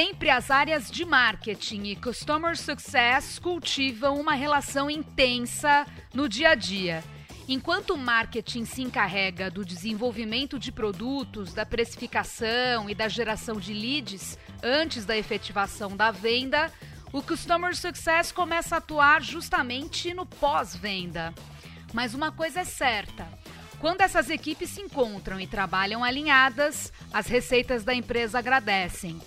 sempre as áreas de marketing e customer success cultivam uma relação intensa no dia a dia. Enquanto o marketing se encarrega do desenvolvimento de produtos, da precificação e da geração de leads antes da efetivação da venda, o Customer Success começa a atuar justamente no pós-venda. Mas uma coisa é certa: quando essas equipes se encontram e trabalham alinhadas, as receitas da empresa agradecem.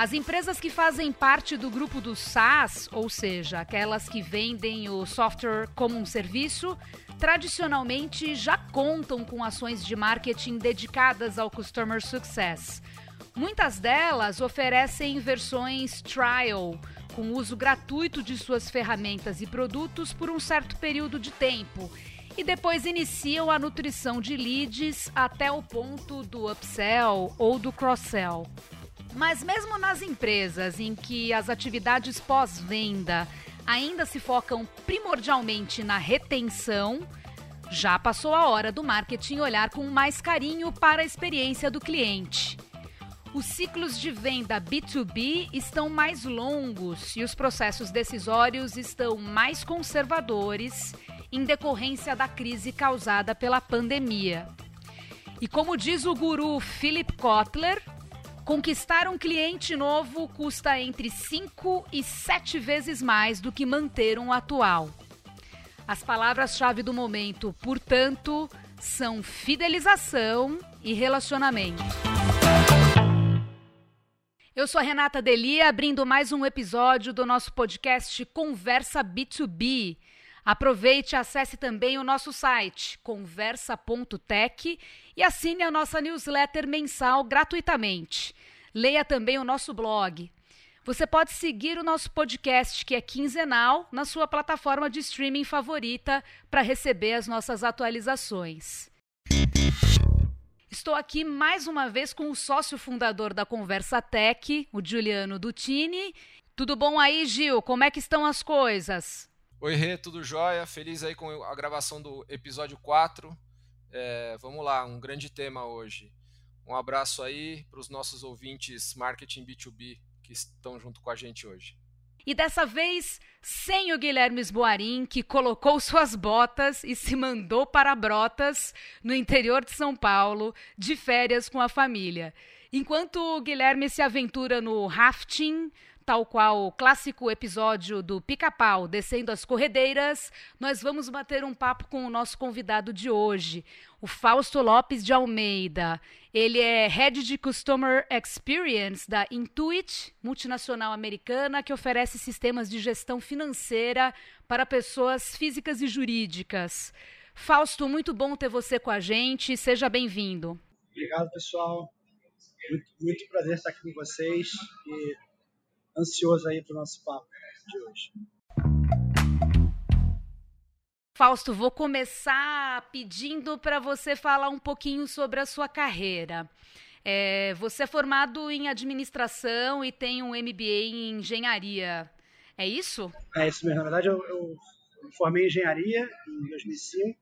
As empresas que fazem parte do grupo do SaaS, ou seja, aquelas que vendem o software como um serviço, tradicionalmente já contam com ações de marketing dedicadas ao Customer Success. Muitas delas oferecem versões trial, com uso gratuito de suas ferramentas e produtos por um certo período de tempo, e depois iniciam a nutrição de leads até o ponto do upsell ou do cross-sell. Mas mesmo nas empresas em que as atividades pós-venda ainda se focam primordialmente na retenção, já passou a hora do marketing olhar com mais carinho para a experiência do cliente. Os ciclos de venda B2B estão mais longos e os processos decisórios estão mais conservadores em decorrência da crise causada pela pandemia. E como diz o guru Philip Kotler, Conquistar um cliente novo custa entre 5 e 7 vezes mais do que manter um atual. As palavras-chave do momento, portanto, são fidelização e relacionamento. Eu sou a Renata Delia, abrindo mais um episódio do nosso podcast Conversa B2B. Aproveite e acesse também o nosso site conversa.tech e assine a nossa newsletter mensal gratuitamente. Leia também o nosso blog. Você pode seguir o nosso podcast, que é quinzenal, na sua plataforma de streaming favorita para receber as nossas atualizações. Estou aqui mais uma vez com o sócio fundador da Conversa Tech, o Juliano Dutini. Tudo bom aí, Gil? Como é que estão as coisas? Oi, Rê, tudo jóia? Feliz aí com a gravação do episódio 4. É, vamos lá, um grande tema hoje. Um abraço aí para os nossos ouvintes marketing B2B que estão junto com a gente hoje. E dessa vez, sem o Guilherme Esboarim, que colocou suas botas e se mandou para Brotas, no interior de São Paulo, de férias com a família. Enquanto o Guilherme se aventura no rafting, tal qual o clássico episódio do Pica-Pau descendo as corredeiras, nós vamos bater um papo com o nosso convidado de hoje, o Fausto Lopes de Almeida. Ele é Head de Customer Experience da Intuit, multinacional americana que oferece sistemas de gestão financeira para pessoas físicas e jurídicas. Fausto, muito bom ter você com a gente. Seja bem-vindo. Obrigado, pessoal. Muito, muito prazer estar aqui com vocês e ansioso aí para o nosso papo de hoje. Fausto, vou começar pedindo para você falar um pouquinho sobre a sua carreira. É, você é formado em administração e tem um MBA em engenharia. É isso? É isso mesmo. Na verdade, eu, eu formei em engenharia em 2005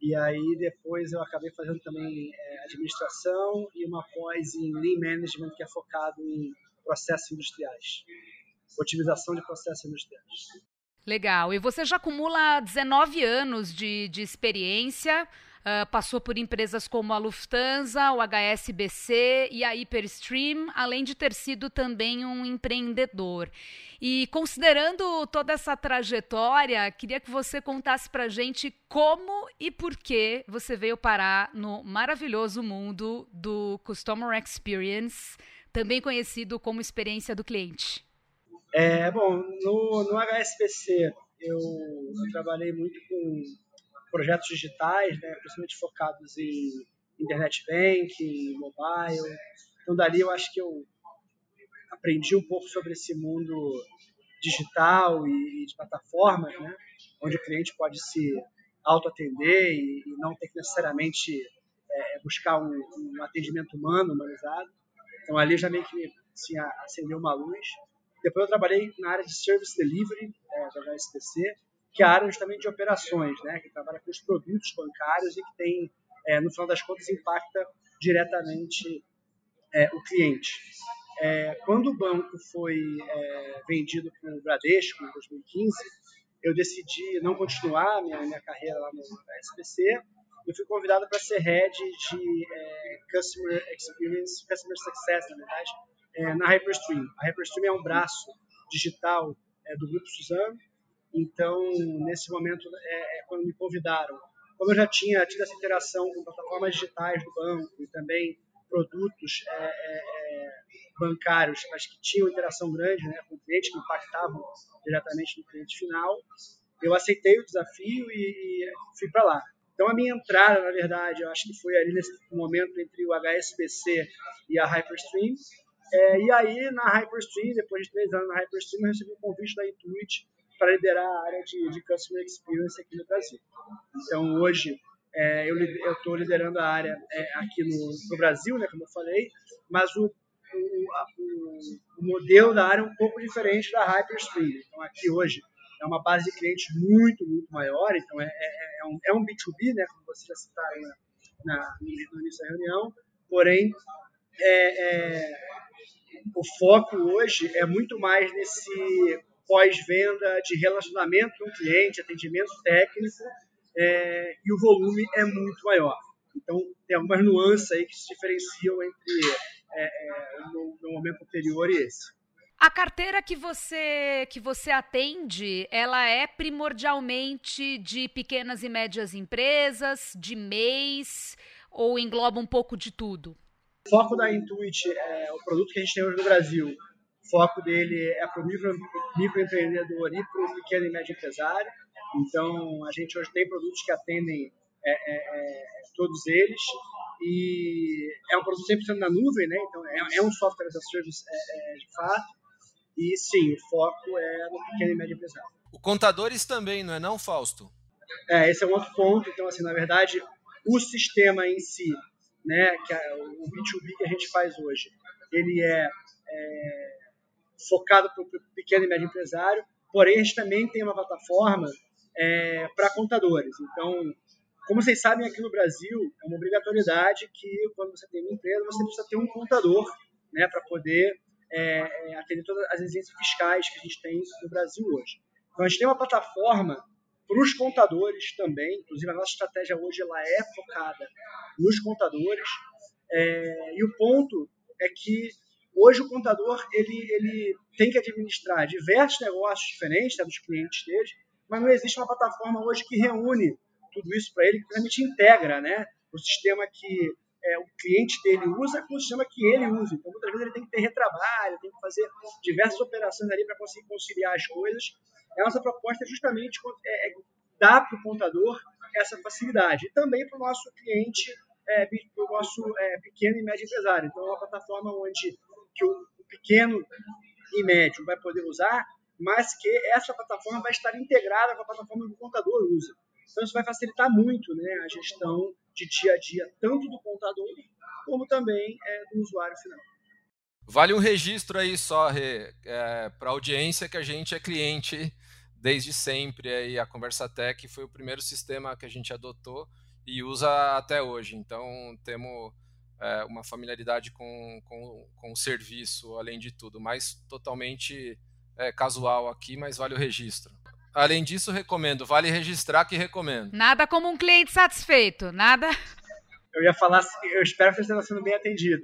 e aí depois eu acabei fazendo também é, administração e uma pós em Lean Management que é focado em processos industriais. Otimização de processos industriais. Legal. E você já acumula 19 anos de, de experiência, uh, passou por empresas como a Lufthansa, o HSBC e a Hyperstream, além de ter sido também um empreendedor. E considerando toda essa trajetória, queria que você contasse para gente como e por que você veio parar no maravilhoso mundo do Customer Experience também conhecido como experiência do cliente? É, bom, no, no HSBC eu, eu trabalhei muito com projetos digitais, né, principalmente focados em internet banking, mobile. Então, dali eu acho que eu aprendi um pouco sobre esse mundo digital e, de plataformas, né, onde o cliente pode se autoatender e, e não ter que necessariamente é, buscar um, um atendimento humano, humanizado. Então ali já meio que assim, acendeu uma luz. Depois eu trabalhei na área de Service Delivery é, da HSBC, que é a área justamente de operações, né, que trabalha com os produtos bancários e que tem, é, no final das contas, impacta diretamente é, o cliente. É, quando o banco foi é, vendido para o Bradesco em 2015, eu decidi não continuar minha, minha carreira lá no SBC. Eu fui convidado para ser head de é, Customer Experience, Customer Success, na verdade, é, na Hyperstream. A Hyperstream é um braço digital é, do Grupo Suzano. Então, nesse momento, é, é, quando me convidaram, como eu já tinha tido essa interação com plataformas digitais do banco e também produtos é, é, bancários, mas que tinham interação grande né, com clientes que impactavam diretamente no cliente final, eu aceitei o desafio e, e fui para lá. Então, a minha entrada, na verdade, eu acho que foi ali nesse momento entre o HSBC e a Hyperstream. É, e aí, na Hyperstream, depois de três anos na Hyperstream, eu recebi um convite da Intuit para liderar a área de, de Customer Experience aqui no Brasil. Então, hoje, é, eu estou liderando a área é, aqui no, no, Brasil, né, como eu falei, mas o, o, a, o, o, modelo da área é um pouco diferente da Hyperstream. Então, aqui hoje é uma base de clientes muito, muito maior, então é, é, é um, é um B2B, né, como vocês já citaram na, na, no início da reunião, porém, é, é, o foco hoje é muito mais nesse pós-venda de relacionamento com o cliente, atendimento técnico, é, e o volume é muito maior. Então, tem algumas nuances aí que se diferenciam entre é, é, o meu momento anterior e esse. A carteira que você que você atende, ela é primordialmente de pequenas e médias empresas, de MEIs, ou engloba um pouco de tudo? O foco da Intuit, é, o produto que a gente tem hoje no Brasil, o foco dele é para o micro, microempreendedor e para o pequeno e médio empresário. Então, a gente hoje tem produtos que atendem é, é, é todos eles e é um produto 100% na nuvem, né? Então, é, é um software as a service é, é, de fato. E sim, o foco é no pequeno e médio empresário. O contadores também, não é não, Fausto? É, esse é um outro ponto. Então, assim, na verdade, o sistema em si, né, que é o B2B que a gente faz hoje, ele é, é focado para o pequeno e médio empresário, porém a gente também tem uma plataforma é, para contadores. Então, como vocês sabem, aqui no Brasil é uma obrigatoriedade que quando você tem uma empresa, você precisa ter um contador né, para poder é, é, atender todas as exigências fiscais que a gente tem no Brasil hoje. Então, a gente tem uma plataforma para os contadores também, inclusive a nossa estratégia hoje ela é focada nos contadores, é, e o ponto é que Hoje o contador ele, ele tem que administrar diversos negócios diferentes né, dos clientes dele, mas não existe uma plataforma hoje que reúne tudo isso para ele, que realmente integra né, o sistema que é, o cliente dele usa com o sistema que ele usa. Então, muitas vezes ele tem que ter retrabalho, tem que fazer diversas operações ali para conseguir conciliar as coisas. A nossa proposta é justamente é, é dar para o contador essa facilidade e também para o nosso cliente, é, para o nosso é, pequeno e médio empresário. Então, é uma plataforma onde que o pequeno e médio vai poder usar, mas que essa plataforma vai estar integrada com a plataforma que o contador usa. Então isso vai facilitar muito né, a gestão de dia a dia, tanto do contador como também é, do usuário final. Vale um registro aí só é, para a audiência que a gente é cliente desde sempre. Aí a Conversa Tech foi o primeiro sistema que a gente adotou e usa até hoje. Então temos é, uma familiaridade com, com, com o serviço, além de tudo, mas totalmente é, casual aqui, mas vale o registro. Além disso, recomendo. Vale registrar que recomendo. Nada como um cliente satisfeito. Nada. Eu ia falar, eu espero que você esteja sendo bem atendido.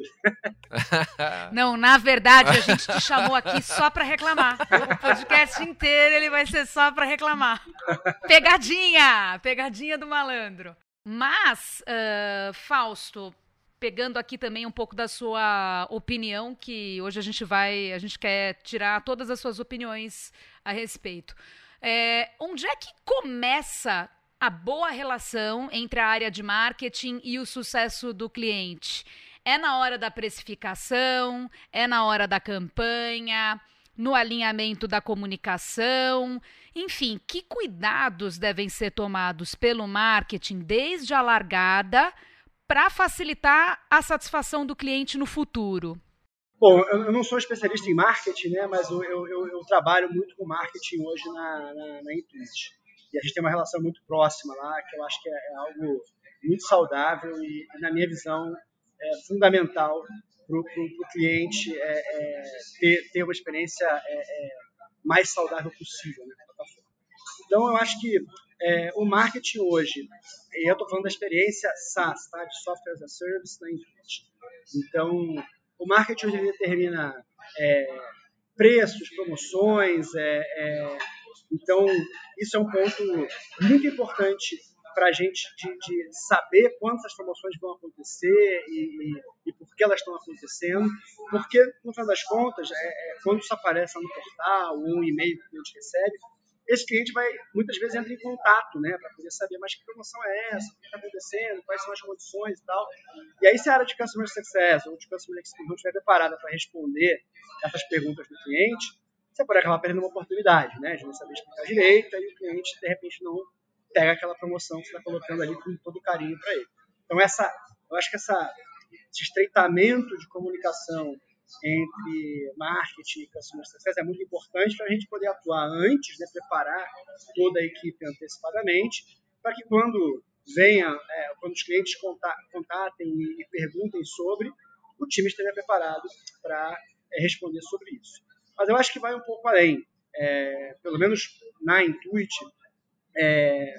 Não, na verdade, a gente te chamou aqui só para reclamar. O podcast inteiro ele vai ser só para reclamar. Pegadinha! Pegadinha do malandro. Mas, uh, Fausto, pegando aqui também um pouco da sua opinião, que hoje a gente vai, a gente quer tirar todas as suas opiniões a respeito. É, onde é que começa a boa relação entre a área de marketing e o sucesso do cliente? É na hora da precificação? É na hora da campanha? No alinhamento da comunicação? Enfim, que cuidados devem ser tomados pelo marketing desde a largada? para facilitar a satisfação do cliente no futuro? Bom, eu não sou especialista em marketing, né, mas eu, eu, eu trabalho muito com marketing hoje na, na, na Intuit. E a gente tem uma relação muito próxima lá, que eu acho que é, é algo muito saudável e, na minha visão, é fundamental para o cliente é, é, ter, ter uma experiência é, é mais saudável possível né. Então, eu acho que o marketing hoje, e eu estou falando da experiência SaaS, tá, de Software as a Service na internet. Então, o marketing hoje determina é, preços, promoções, então, isso é um ponto muito importante para a gente de, de, saber quantas promoções vão acontecer e, e, e, por que elas estão acontecendo, porque, no final das contas, é, é, quando isso aparece no portal ou um e-mail que a gente recebe, esse cliente vai, muitas vezes, entra em contato, né, para poder saber, mas que promoção é essa, o que está acontecendo, quais são as condições e tal. E aí, se a área de Customer Success ou de Customer Experience não estiver preparada para responder essas perguntas do cliente, você pode acabar perdendo uma oportunidade, né, de não saber explicar direito, e o cliente, de repente, não pega aquela promoção que você está colocando ali com todo carinho para ele. Então, essa, eu acho que essa, esse estreitamento de comunicação entre marketing e customer success é muito importante para a gente poder atuar antes, né, preparar toda a equipe antecipadamente, para que quando venha, é, quando os clientes contatem e perguntem sobre, o time esteja preparado para é, responder sobre isso. Mas eu acho que vai um pouco além. É, pelo menos na Intuit, é,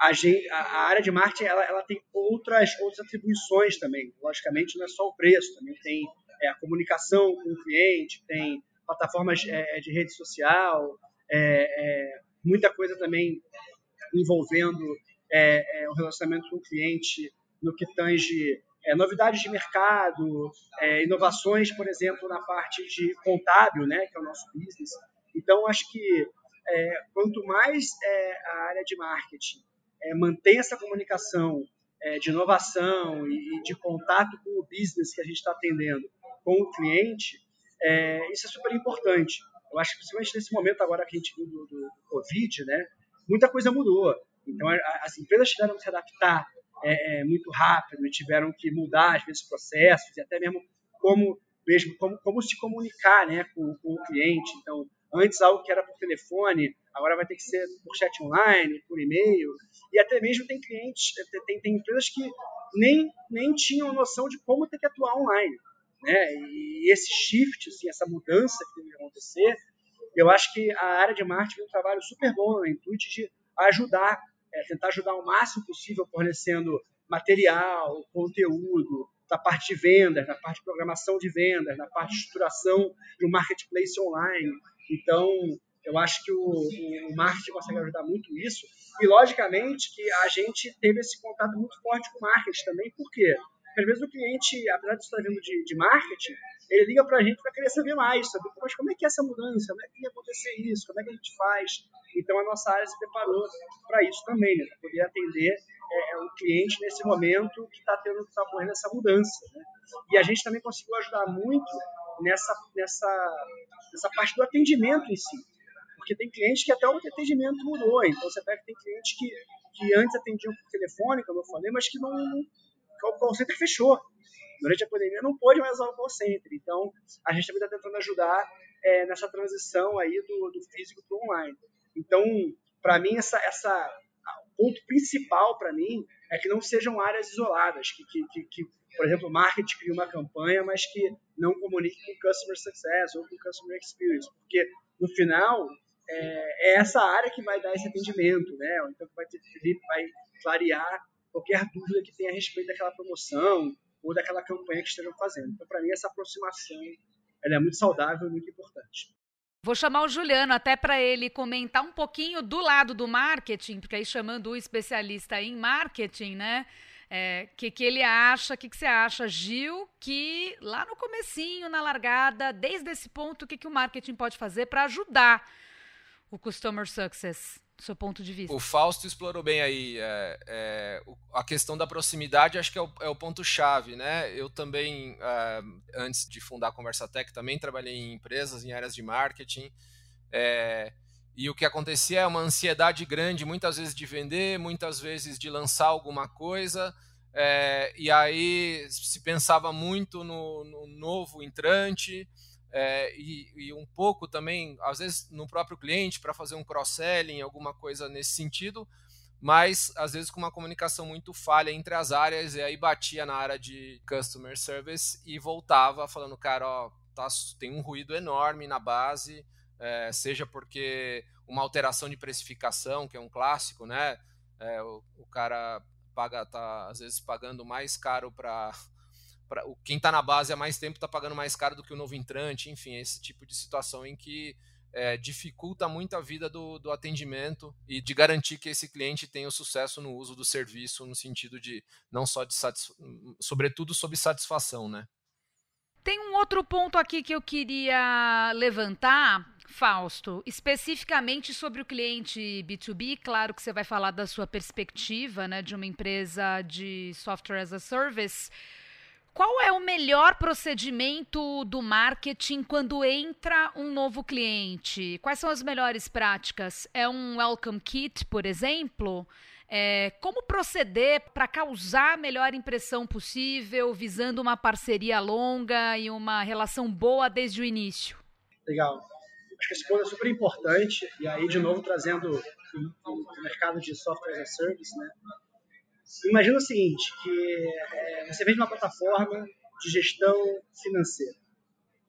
a, a, área de marketing ela, ela tem outras, outras atribuições também. Logicamente, não é só o preço, também tem é, a comunicação com o cliente, tem plataformas é, de rede social, é, é, muita coisa também envolvendo é, o relacionamento com o cliente no que tange novidades de mercado, inovações, por exemplo, na parte de contábil, né, que é o nosso business. Então, acho que é, quanto mais é, a área de marketing é, mantém essa comunicação é, de inovação e, e, de contato com o business que a gente está atendendo com o cliente, é, isso é super importante. Eu acho que principalmente nesse momento agora que a gente viu do, do, Covid, né, muita coisa mudou. Então as empresas tiveram que se adaptar é, é, muito rápido e tiveram que mudar às vezes processos e até mesmo como mesmo como, como se comunicar né, com, com o cliente. Então Antes, algo que era por telefone, agora vai ter que ser por chat online, por e-mail. E até mesmo tem clientes, tem, tem empresas que nem, nem tinham noção de como ter que atuar online. Né? E esse shift, assim, essa mudança que tem que acontecer, eu acho que a área de marketing tem um trabalho super bom na Intuit de ajudar, é, tentar ajudar o máximo possível fornecendo material, conteúdo, da parte de vendas, na parte de programação de vendas, na parte de estruturação de um marketplace online. Então, eu acho que o, o marketing consegue ajudar muito isso. E, logicamente, que a gente teve esse contato muito forte com o marketing também. Porque, às vezes, o cliente, apesar de estar vindo de, de marketing, ele liga para a gente para querer saber mais, saber mas como é que é essa mudança, como é que ia acontecer isso, como é que a gente faz. Então, a nossa área se preparou para isso também, né? para poder atender é, é, o cliente nesse momento que está tendo que tá ocorrendo essa mudança. Né? E a gente também conseguiu ajudar muito nessa, nessa, nessa parte do atendimento em si. Porque tem clientes que até o atendimento mudou. Então você pega que tem clientes que, que antes atendiam por telefone, como eu falei, mas que não. O call center fechou. Durante a pandemia não pôde mais usar o call center. Então a gente também está tentando ajudar é, nessa transição aí do, do físico para o online. Então, para mim, essa, essa, o ponto principal para mim é que não sejam áreas isoladas, que, que, que, por exemplo, o marketing cria uma campanha, mas que não comunique com Customer Success ou com Customer Experience, porque no final é, é essa área que vai dar esse atendimento, né? Então vai, ter, vai clarear qualquer dúvida que tenha a respeito daquela promoção ou daquela campanha que estejam fazendo. Então, para mim, essa aproximação ela é muito saudável e muito importante. Vou chamar o Juliano até para ele comentar um pouquinho do lado do marketing, porque aí chamando o especialista em marketing, né? é, que, que ele acha, o que, que você acha, Gil, que lá no comecinho, na largada, desde esse ponto, o que, que o marketing pode fazer para ajudar o Customer Success, seu ponto de vista? O Fausto explorou bem aí é, é, a questão da proximidade, acho que é o, é o ponto-chave, né? Eu também, é, antes de fundar a Conversa Tech, também trabalhei em empresas, em áreas de marketing, é, e o que acontecia é uma ansiedade grande, muitas vezes de vender, muitas vezes de lançar alguma coisa, é, e aí se pensava muito no, no novo entrante, é, e, e, um pouco também, às vezes, no próprio cliente, para fazer um cross-selling, alguma coisa nesse sentido, mas às vezes com uma comunicação muito falha entre as áreas, e aí batia na área de customer service e voltava falando, cara, ó, tá, tem um ruído enorme na base, é, seja porque uma alteração de precificação, que é um clássico, né? É, o, o, cara paga, tá às vezes pagando mais caro para quem está na base há mais tempo está pagando mais caro do que o novo entrante, enfim, esse tipo de situação em que é, dificulta muito a vida do, do, atendimento e de garantir que esse cliente tenha o sucesso no uso do serviço, no sentido de não só de sobretudo sobre satisfação, né? Tem um outro ponto aqui que eu queria levantar, Fausto, especificamente sobre o cliente B2B. Claro que você vai falar da sua perspectiva, né, de uma empresa de software as a service. Qual é o melhor procedimento do marketing quando entra um novo cliente? Quais são as melhores práticas? É um welcome kit, por exemplo? É, como proceder para causar a melhor impressão possível, visando uma parceria longa e uma relação boa desde o início? Legal. Acho que esse ponto é super importante, e aí, de novo, trazendo o mercado de software as a service, né? Imagina o seguinte, que é, você vende uma plataforma de gestão financeira.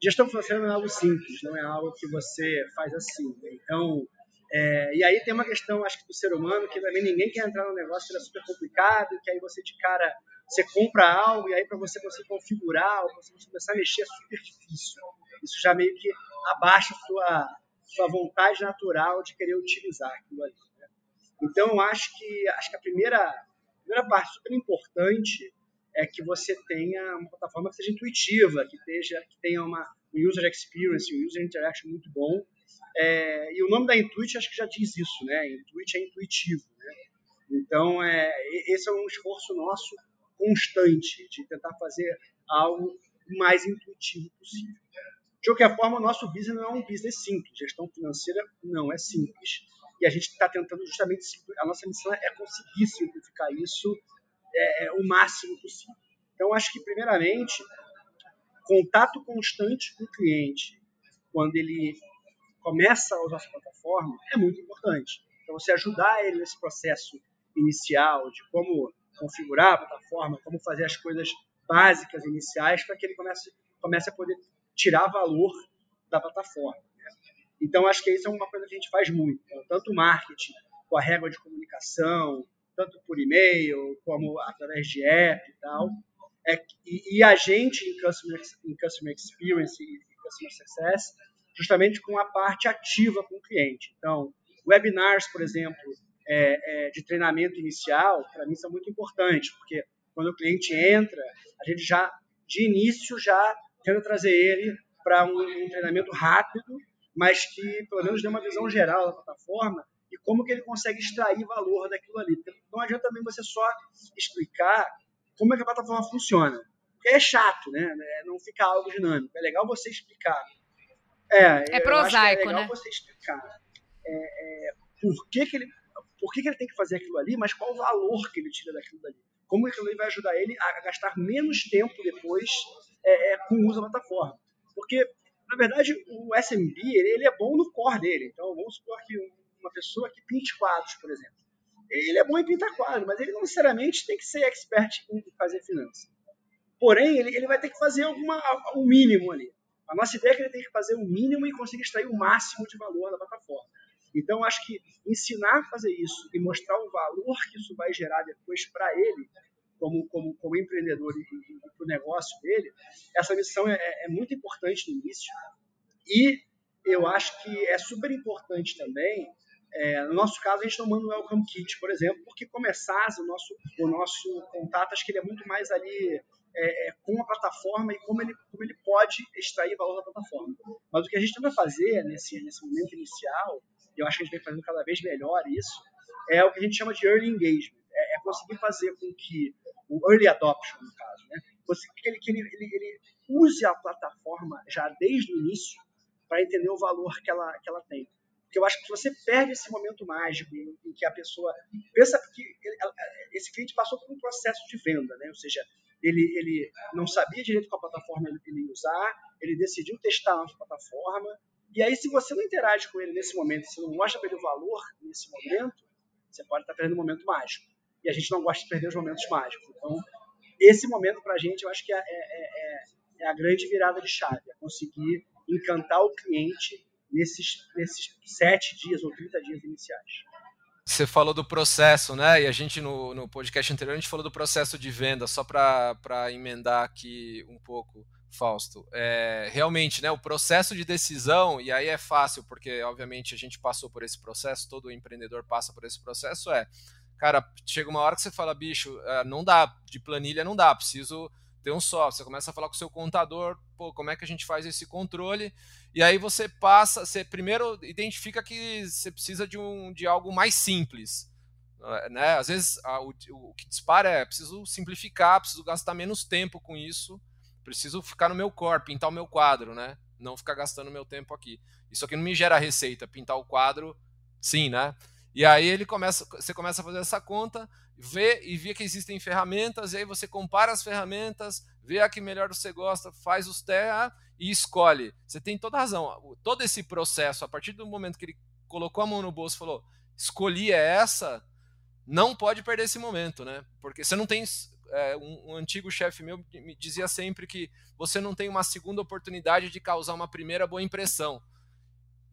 Gestão financeira não é algo simples, não é algo que você faz assim. Né? Então, é, e aí tem uma questão, acho que do ser humano, que também ninguém quer entrar no negócio que é super complicado, que aí você de cara, você compra algo e aí para você conseguir configurar, ou você começar a mexer é super difícil. Isso já meio que abaixa a sua, sua vontade natural de querer utilizar aquilo ali. Né? Então, acho que, acho que a primeira primeira parte super importante é que você tenha uma plataforma que seja intuitiva, que, esteja, que tenha uma um user experience, um user interaction muito bom. É, e o nome da Intuit acho que já diz isso, né? Intuit é intuitivo, né? Então, é, esse é um esforço nosso constante de tentar fazer algo o mais intuitivo possível. De qualquer forma, o nosso business não é um business simples. Gestão financeira não é simples e a gente está tentando justamente, a nossa missão é conseguir simplificar isso é, é, o máximo possível. Então, acho que, primeiramente, contato constante com o cliente, quando ele começa a usar a plataforma, é muito importante. Então, você ajudar ele nesse processo inicial de como configurar a plataforma, como fazer as coisas básicas iniciais para que ele comece, comece a poder tirar valor da plataforma. Então, acho que isso é uma coisa que a gente faz muito. Então, tanto marketing, com a régua de comunicação, tanto por e-mail, como através de app e tal. É, e, e, a gente em customer, em customer Experience e Customer Success, justamente com a parte ativa com o cliente. Então, webinars, por exemplo, é, é, de treinamento inicial, para mim são muito importantes, porque quando o cliente entra, a gente já, de início, já tenta trazer ele para um, um treinamento rápido mas que pelo menos dê uma visão geral da plataforma e como que ele consegue extrair valor daquilo ali. Não adianta também você só explicar como é que a plataforma funciona. Porque é chato, né? É, não fica algo dinâmico. É legal você explicar. É, é prosaico, é legal né? você explicar é, é, por, que, que, ele, por que, que ele tem que fazer aquilo ali, mas qual o valor que ele tira daquilo ali. Como aquilo ali vai ajudar ele a gastar menos tempo depois é, é com o uso da plataforma. Porque na verdade, o SMB ele, ele, é bom no core dele. Então, vamos supor que uma pessoa que pinte quadros, por exemplo. Ele é bom em pintar quadros, mas ele não necessariamente tem que ser expert em fazer finanças. Porém, ele, ele vai ter que fazer alguma, um mínimo ali. A nossa ideia é que ele tem que fazer o mínimo e conseguir extrair o máximo de valor da plataforma. Então, acho que ensinar a fazer isso e mostrar o valor que isso vai gerar depois para ele como, como, como empreendedor e, e, para o negócio dele, essa missão é, é muito importante no início. E eu acho que é super importante também é, no nosso caso, a gente não manda um welcome kit, por exemplo, porque começar o nosso, o nosso contato, acho que ele é muito mais ali é, é, com a plataforma e como ele, como ele pode extrair valor da plataforma. Mas o que a gente tenta fazer nesse, nesse momento inicial, e eu acho que a gente vem fazendo cada vez melhor isso, é o que a gente chama de early engagement. É, é conseguir fazer com que o early adoption, no caso, né? Você, que ele, que ele, ele, ele use a plataforma já desde o início para entender o valor que ela, que ela tem. Porque eu acho que se você perde esse momento mágico em, em que a pessoa pensa que ele, esse cliente passou por um processo de venda, né? ou seja, ele, ele não sabia direito qual plataforma ele, ia usar, ele decidiu testar a plataforma, e aí se você não interage com ele nesse momento, se não mostra para ele o valor nesse momento, Você pode estar perdendo um momento mágico. E a gente não gosta de perder os momentos mágicos. Então, esse momento para a gente, eu acho que é, é, é, é, a grande virada de chave. É conseguir encantar o cliente nesses, nesses sete dias ou 30 dias iniciais. Você falou do processo, né? E a gente no, no podcast anterior a gente falou do processo de venda, só para emendar aqui um pouco, Fausto. É, realmente, né? O processo de decisão, e aí é fácil, porque obviamente a gente passou por esse processo, todo empreendedor passa por esse processo, é. Cara, chega uma hora que você fala, bicho, é, não dá, de planilha não dá, preciso ter um software. Você começa a falar com o seu contador, pô, como é que a gente faz esse controle? E aí você passa, você primeiro identifica que você precisa de, um, de algo mais simples. Né? Às vezes a, o, o que dispara é preciso simplificar, preciso gastar menos tempo com isso, preciso ficar no meu core, pintar o meu quadro, né? Não ficar gastando meu tempo aqui. Isso aqui não me gera receita, pintar o quadro, sim, né? E aí ele começa, você começa a fazer essa conta, vê e vê que existem ferramentas, e aí você compara as ferramentas, vê a que melhor você gosta, faz os testes e escolhe. Você tem toda razão. Todo esse processo, a partir do momento que ele colocou a mão no bolso e falou, escolhi é essa, não pode perder esse momento, né? Porque você não tem. É, um, um, antigo chefe meu me dizia sempre que você não tem uma segunda oportunidade de causar uma primeira boa impressão.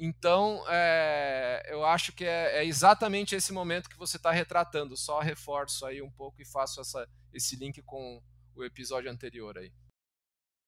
Então, é, eu acho que é, é, exatamente esse momento que você está retratando. Só reforço aí um pouco e faço essa, esse link com o episódio anterior aí.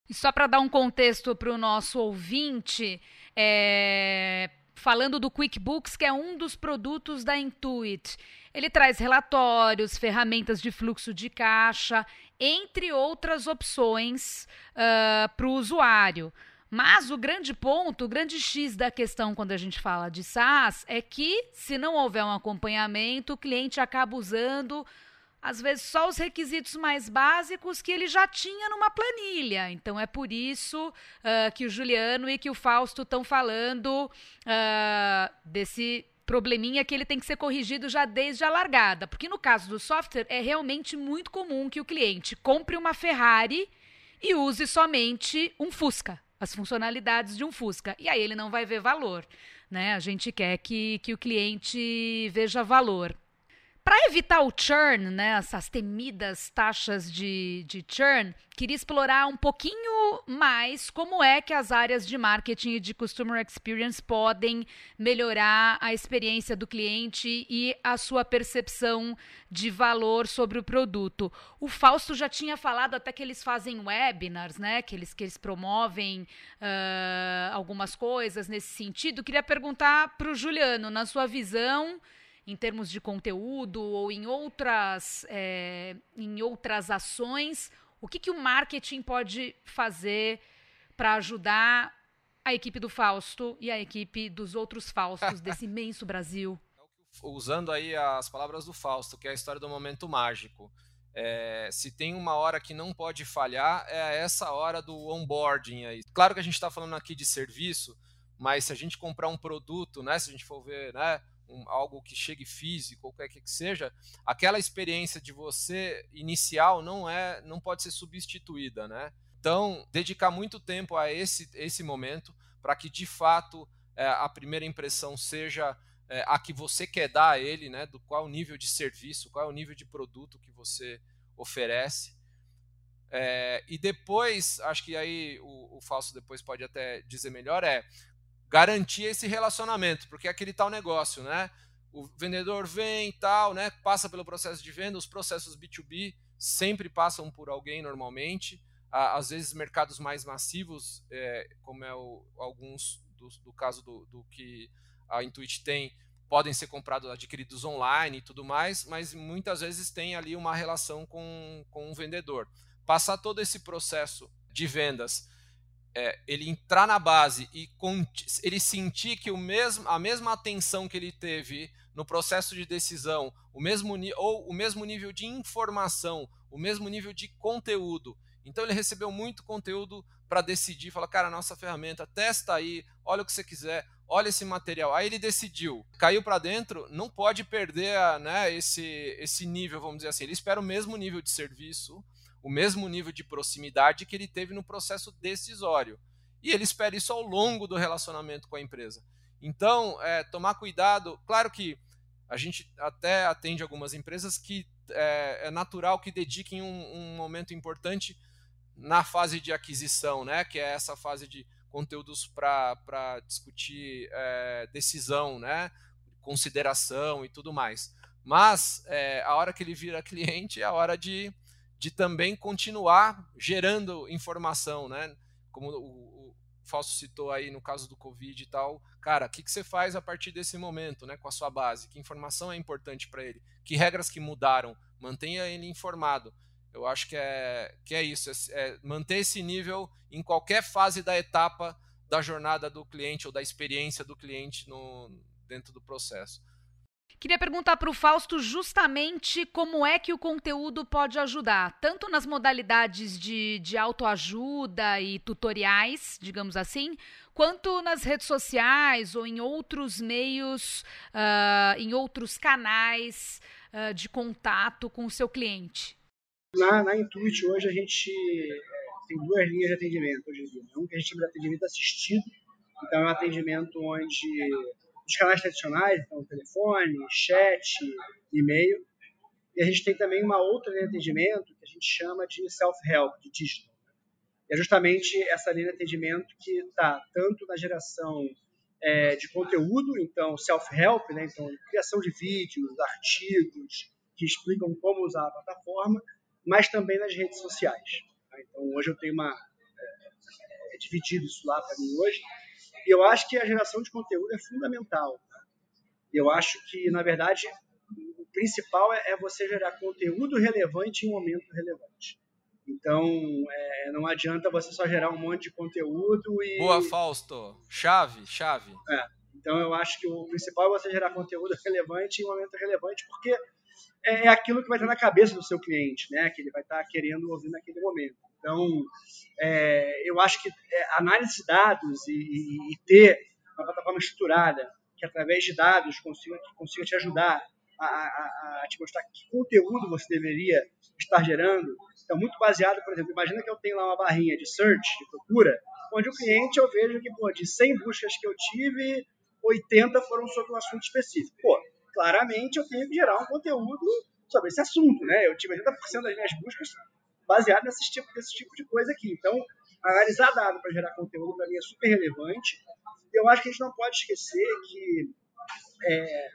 E só para dar um contexto para o nosso ouvinte, é... falando do QuickBooks, que é um dos produtos da Intuit. Ele traz relatórios, ferramentas de fluxo de caixa, entre outras opções uh, para o usuário. Mas o grande ponto, o grande X da questão quando a gente fala de SaaS é que, se não houver um acompanhamento, o cliente acaba usando às vezes só os requisitos mais básicos que ele já tinha numa planilha. Então é por isso uh, que o Juliano e que o Fausto estão falando uh, desse probleminha que ele tem que ser corrigido já desde a largada. Porque no caso do software é realmente muito comum que o cliente compre uma Ferrari e use somente um Fusca, as funcionalidades de um Fusca. E aí ele não vai ver valor. Né? A gente quer que, que o cliente veja valor. Para evitar o churn, né, essas temidas taxas de, de churn, queria explorar um pouquinho mais como é que as áreas de marketing e de customer experience podem melhorar a experiência do cliente e a sua percepção de valor sobre o produto. O Fausto já tinha falado até que eles fazem webinars, né, que eles, que eles promovem uh, algumas coisas nesse sentido. Queria perguntar para o Juliano, na sua visão em termos de conteúdo ou em outras, é, em outras ações, o que, que o marketing pode fazer para ajudar a equipe do Fausto e a equipe dos outros Faustos desse imenso Brasil? Usando aí as palavras do Fausto, que é a história do momento mágico. É, se tem uma hora que não pode falhar, é essa hora do onboarding aí. Claro que a gente está falando aqui de serviço, mas se a gente comprar um produto, né, se a gente for ver, né, um, algo que chegue físico, qualquer que seja, aquela experiência de você inicial não é, não pode ser substituída, né? Então, dedicar muito tempo a esse, esse momento para que de fato é, a primeira impressão seja é, a que você quer dar a ele, né? Do qual nível de serviço, qual é o nível de produto que você oferece. É, e depois, acho que aí o, o Falso depois pode até dizer melhor, é garantir esse relacionamento, porque é aquele tal negócio, né? O vendedor vem e tal, né? Passa pelo processo de venda, os processos B2B sempre passam por alguém normalmente. Às vezes mercados mais massivos, é, como é o, alguns do, do caso do, do, que a Intuit tem, podem ser comprados, adquiridos online e tudo mais, mas muitas vezes tem ali uma relação com, com o vendedor. Passar todo esse processo de vendas é, ele entrar na base e ele sentir que o mesmo, a mesma atenção que ele teve no processo de decisão, o mesmo ou o mesmo nível de informação, o mesmo nível de conteúdo. Então ele recebeu muito conteúdo para decidir, falar, cara, nossa ferramenta, testa aí, olha o que você quiser, olha esse material. Aí ele decidiu, caiu para dentro, não pode perder né, esse, esse nível, vamos dizer assim. Ele espera o mesmo nível de serviço, o mesmo nível de proximidade que ele teve no processo decisório. E ele espera isso ao longo do relacionamento com a empresa. Então, é, tomar cuidado. Claro que a gente até atende algumas empresas que é, é natural que dediquem um, um, momento importante na fase de aquisição, né? Que é essa fase de conteúdos para discutir é, decisão, né? Consideração e tudo mais. Mas é, a hora que ele vira cliente é a hora de, de também continuar gerando informação, né? Como o, o Fausto citou aí no caso do Covid e tal, cara, o que, que você faz a partir desse momento, né, com a sua base? Que informação é importante para ele? Que regras que mudaram? Mantenha ele informado. Eu acho que é, que é isso, é, é manter esse nível em qualquer fase da etapa da jornada do cliente ou da experiência do cliente no, dentro do processo. Queria perguntar para o Fausto justamente como é que o conteúdo pode ajudar, tanto nas modalidades de, de autoajuda e tutoriais, digamos assim, quanto nas redes sociais ou em outros meios, uh, em outros canais uh, de contato com o seu cliente. Na, na Intuit, hoje a gente tem duas linhas de atendimento hoje. Um que a gente chama de atendimento assistido, então é um atendimento onde os canais tradicionais, então telefone, chat, e-mail. E a gente tem também uma outra linha de atendimento que a gente chama de self-help, de digital. E é justamente essa linha de atendimento que está tanto na geração é, de conteúdo, então self-help, né? então criação de vídeos, artigos que explicam como usar a plataforma, mas também nas redes sociais. Tá? Então hoje eu tenho uma é, é dividido isso lá para mim hoje e eu acho que a geração de conteúdo é fundamental. Eu acho que, na verdade, o principal é, é você gerar conteúdo relevante em um momento relevante. Então, é, não adianta você só gerar um monte de conteúdo e. Boa, Fausto. Chave, chave. É. Então, eu acho que o principal é você gerar conteúdo relevante em um momento relevante, porque é, aquilo que vai estar na cabeça do seu cliente, né? Que ele vai estar querendo ouvir naquele momento. Então, é, eu acho que é, análise de dados e, e, e, ter uma plataforma estruturada que, através de dados, consiga, consiga te ajudar a, a, a, te mostrar que conteúdo você deveria estar gerando. Então, muito baseado, por exemplo, imagina que eu tenho lá uma barrinha de search, de procura, onde o cliente eu vejo que, pô, de 100 buscas que eu tive, 80 foram sobre um assunto específico. Pô, claramente eu tenho que gerar um conteúdo sobre esse assunto, né? Eu tive 80% das minhas buscas baseado nesse tipo, nesse tipo de coisa aqui. Então, analisar dado para gerar conteúdo para mim é super relevante. Eu acho que a gente não pode esquecer que é,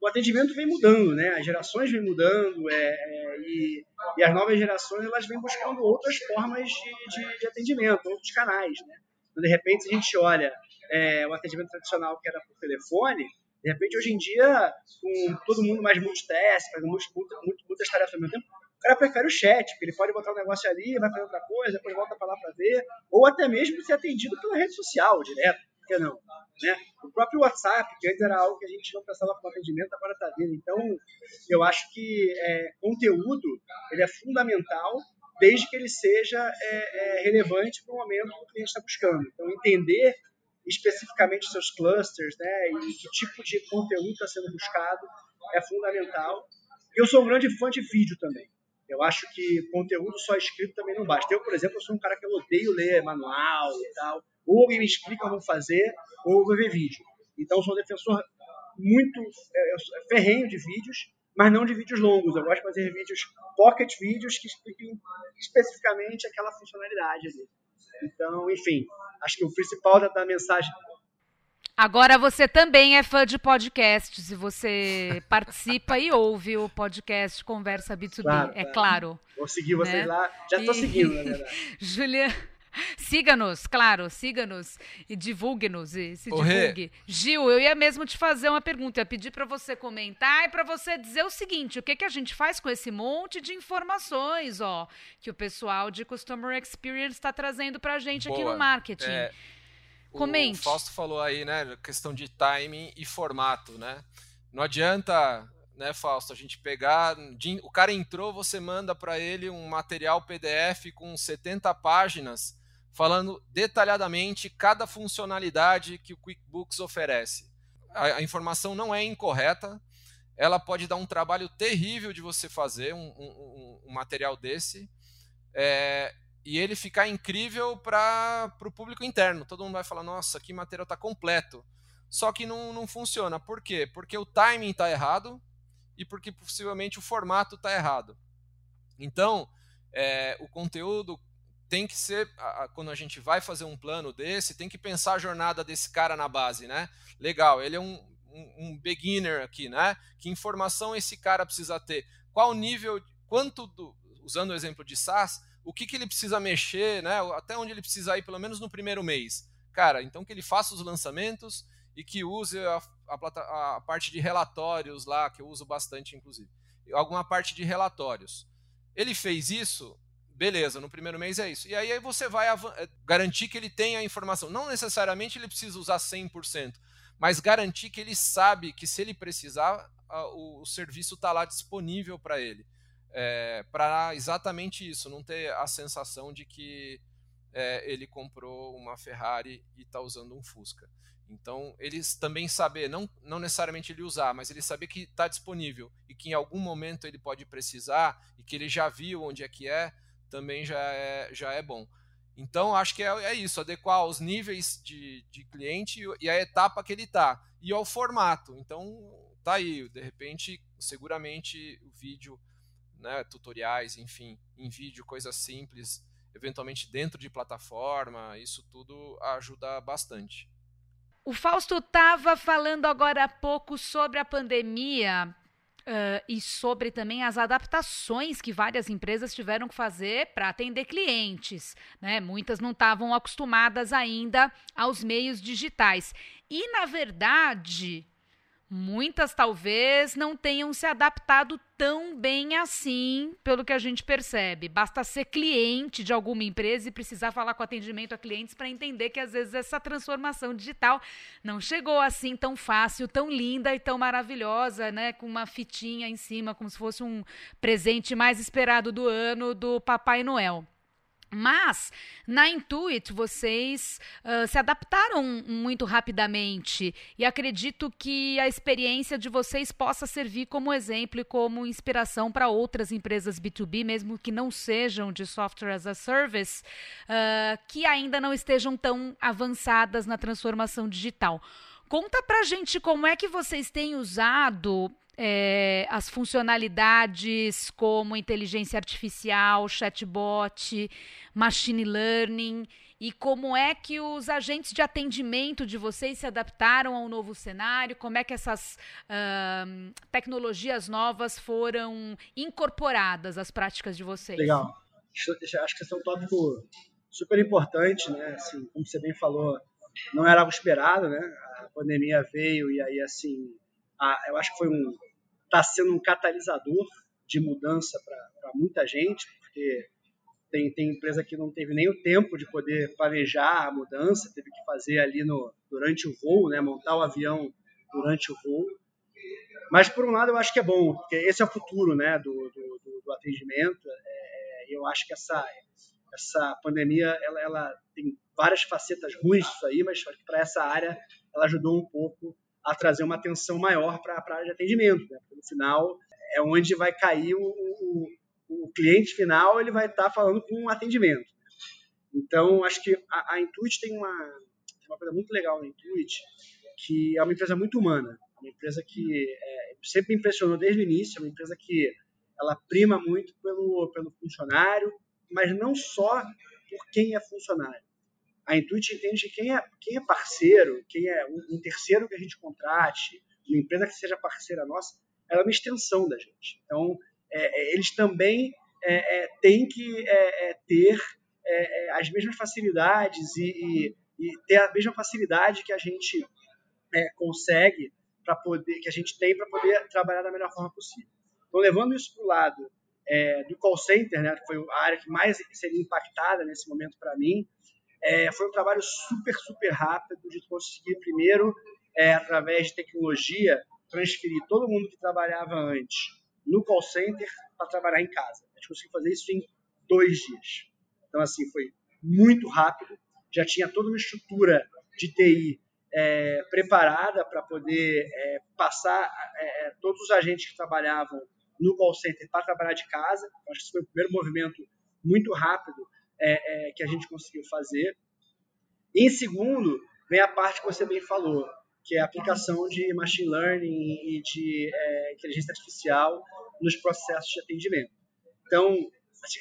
o atendimento vem mudando, né? As gerações vêm mudando é, é, e, e, as novas gerações elas vêm buscando outras formas de, de, de atendimento, outros canais, né? Então, de repente, a gente olha é, o atendimento tradicional que era por telefone, de repente, hoje em dia, com todo mundo mais multitask, fazendo muitas, muitas tarefas ao mesmo tempo, o cara prefere o chat, porque ele pode botar um negócio ali, vai fazer outra coisa, depois volta para lá para ver, ou até mesmo ser atendido pela rede social direto, por que não? Né? O próprio WhatsApp, que antes era algo que a gente não pensava como atendimento, agora está vindo. Então, eu acho que é, conteúdo ele é fundamental desde que ele seja é, é, relevante para o momento que o cliente está buscando. Então, entender especificamente seus clusters né, e que tipo de conteúdo está sendo buscado é fundamental. Eu sou um grande fã de vídeo também. Eu acho que conteúdo só escrito também não basta. Eu, por exemplo, sou um cara que eu odeio ler manual e tal. Ou alguém me explica como fazer, ou eu vou ver vídeo. Então, sou um defensor muito é, ferrenho de vídeos, mas não de vídeos longos. Eu gosto de fazer vídeos, pocket vídeos, que expliquem especificamente aquela funcionalidade ali. Então, enfim, acho que o principal da, da mensagem Agora você também é fã de podcasts e você participa e ouve o podcast Conversa B2B, claro, é claro. Vou seguir vocês né? lá. Já estou seguindo, na verdade. Julia, siga-nos, claro, siga-nos e divulgue-nos e se Ô, divulgue. Rê. Gil, eu ia mesmo te fazer uma pergunta, eu ia pedir para você comentar e para você dizer o seguinte, o que que a gente faz com esse monte de informações, ó, que o pessoal de Customer Experience está trazendo para a gente Boa. aqui no marketing. É Comente. O Fausto falou aí, né, questão de timing e formato, né? Não adianta, né, Fausto, a gente pegar, o cara entrou, você manda para ele um material PDF com 70 páginas falando detalhadamente cada funcionalidade que o QuickBooks oferece. A, a informação não é incorreta, ela pode dar um trabalho terrível de você fazer um, um, um material desse. É, e ele ficar incrível para o público interno. Todo mundo vai falar: nossa, que material está completo. só que não, não funciona. Por quê? Porque o timing está errado e porque possivelmente o formato está errado. Então, é, o conteúdo tem que ser, quando a gente vai fazer um plano desse, tem que pensar a jornada desse cara na base, né? Legal, ele é um, um, um beginner aqui, né? Que informação esse cara precisa ter? Qual nível, quanto, do, usando o exemplo de SaaS, o que, que ele precisa mexer, né? Até onde ele precisa ir, pelo menos no primeiro mês. Cara, então que ele faça os lançamentos e que use a, a, a parte de relatórios lá, que eu uso bastante, inclusive. Alguma parte de relatórios. Ele fez isso, beleza, no primeiro mês é isso. E aí, você vai eh, garantir que ele tenha a informação. Não necessariamente ele precisa usar 100%, mas garantir que ele sabe que se ele precisar, o, o serviço está lá disponível para ele. É, para exatamente isso, não ter a sensação de que é, ele comprou uma Ferrari e está usando um Fusca. Então, eles também saber, não, não necessariamente ele usar, mas ele saber que está disponível e que em algum momento ele pode precisar e que ele já viu onde é que é, também já é, já é bom. Então, acho que é, é isso, adequar os níveis de, de cliente e a etapa que ele está. E ao formato. Então, tá aí, de repente, seguramente o vídeo, né, tutoriais, enfim, em vídeo, coisas simples, eventualmente dentro de plataforma, isso tudo ajuda bastante. O Fausto estava falando agora há pouco sobre a pandemia uh, e sobre também as adaptações que várias empresas tiveram que fazer para atender clientes. Né? Muitas não estavam acostumadas ainda aos meios digitais. E, na verdade, Muitas talvez não tenham se adaptado tão bem assim, pelo que a gente percebe. Basta ser cliente de alguma empresa e precisar falar com atendimento a clientes para entender que às vezes essa transformação digital não chegou assim tão fácil, tão linda e tão maravilhosa, né, com uma fitinha em cima, como se fosse um presente mais esperado do ano do Papai Noel. Mas na Intuit vocês uh, se adaptaram muito rapidamente e acredito que a experiência de vocês possa servir como exemplo e como inspiração para outras empresas B2B, mesmo que não sejam de software as a service, uh, que ainda não estejam tão avançadas na transformação digital. Conta pra gente como é que vocês têm usado é, as funcionalidades como inteligência artificial, chatbot, machine learning e como é que os agentes de atendimento de vocês se adaptaram ao novo cenário, como é que essas uh, tecnologias novas foram incorporadas às práticas de vocês. Legal. Acho que esse é um tópico super importante, né? Assim, como você bem falou, não era algo esperado, né? A pandemia veio e aí assim, a, eu acho que foi um está sendo um catalisador de mudança para muita gente, porque tem, tem empresa que não teve nem o tempo de poder planejar a mudança, teve que fazer ali no, durante o voo, né, montar o avião durante o voo. Mas, por um lado, eu acho que é bom, porque esse é o futuro né, do, do, do atendimento. É, eu acho que essa, essa pandemia ela, ela tem várias facetas ruins disso aí, mas para essa área ela ajudou um pouco a trazer uma atenção maior para a área de atendimento. Né? No final é onde vai cair o, o, o cliente final, ele vai estar tá falando com um atendimento. Então, acho que a, a Intuit tem uma, tem uma coisa muito legal na Intuit, que é uma empresa muito humana, uma empresa que é, sempre me impressionou desde o início, é uma empresa que ela prima muito pelo, pelo funcionário, mas não só por quem é funcionário a Intuit entende que quem é, quem é parceiro, quem é um, um, terceiro que a gente contrate, uma empresa que seja parceira nossa, ela é uma extensão da gente. Então, é, é eles também é, é têm que é, é, ter as mesmas facilidades e, e, e, ter a mesma facilidade que a gente consegue para poder, que a gente tem para poder trabalhar da melhor forma possível. Então, levando isso para o lado do call center, né, que foi a área que mais seria impactada nesse momento para mim, é, foi um trabalho super, super rápido de conseguir, primeiro, é, através de tecnologia, transferir todo mundo que trabalhava antes no call center para trabalhar em casa. A gente conseguiu fazer isso em dois dias. Então, assim, foi muito rápido. Já tinha toda uma estrutura de TI é, preparada para poder é, passar é, é, todos os agentes que trabalhavam no call center para trabalhar de casa. Então, acho que esse foi o primeiro movimento muito rápido é, é, que a gente conseguiu fazer. E em segundo, vem a parte que você bem falou, que é a aplicação de machine learning e de é, inteligência artificial nos processos de atendimento. Então,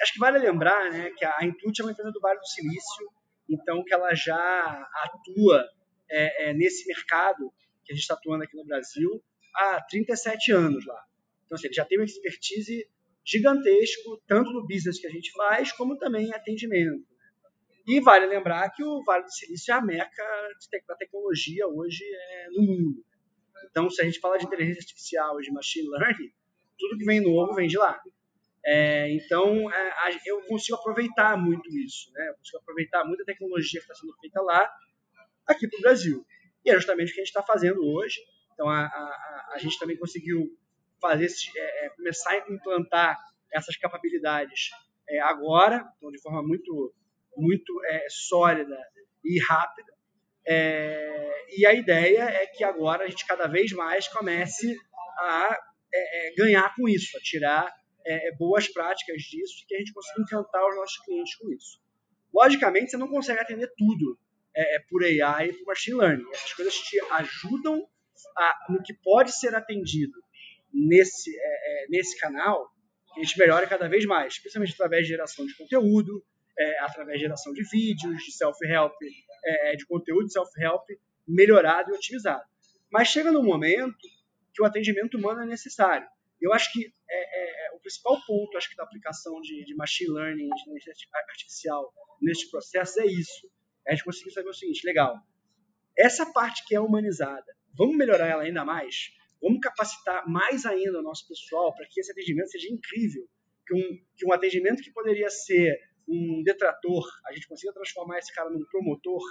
acho que vale lembrar né, que a Intuit é uma empresa do Vale do Silício, então que ela já atua é, é, nesse mercado que a gente está atuando aqui no Brasil há 37 anos lá. Então, assim, já tem uma expertise gigantesco, tanto no business que a gente faz, como também em atendimento. E vale lembrar que o Vale do Silício é a meca da tecnologia hoje é, no mundo. Então, se a gente fala de inteligência artificial de machine learning, tudo que vem novo vem de lá. É, então, é, eu consigo aproveitar muito isso, né? Eu consigo aproveitar muita tecnologia que está sendo feita lá, aqui para o Brasil. E é justamente o que a gente está fazendo hoje. Então, a, a, a, gente também conseguiu fazer é, é, começar a implantar essas capacidades é, agora, então, de forma muito muito é, sólida e rápida. É, e a ideia é que agora a gente cada vez mais comece a é, é ganhar com isso, a tirar é, é, boas práticas disso e que a gente consiga encantar os nossos clientes com isso. Logicamente, você não consegue atender tudo por AI e por machine learning. Essas coisas te ajudam a, no que pode ser atendido nesse, nesse canal, que a gente melhore cada vez mais, especialmente através de geração de conteúdo, é, através de geração de vídeos, de self-help, é, de conteúdo self-help melhorado e otimizado. Mas chega num momento que o atendimento humano é necessário. Eu acho que é, é, o principal ponto acho que da aplicação de, de machine learning, de inteligência artificial neste processo é isso. É a gente conseguir saber o seguinte, legal, essa parte que é humanizada, vamos melhorar ela ainda mais? Vamos capacitar mais ainda o nosso pessoal para que esse atendimento seja incrível? Que um, que um atendimento que poderia ser um detrator, a gente consiga transformar esse cara num promotor.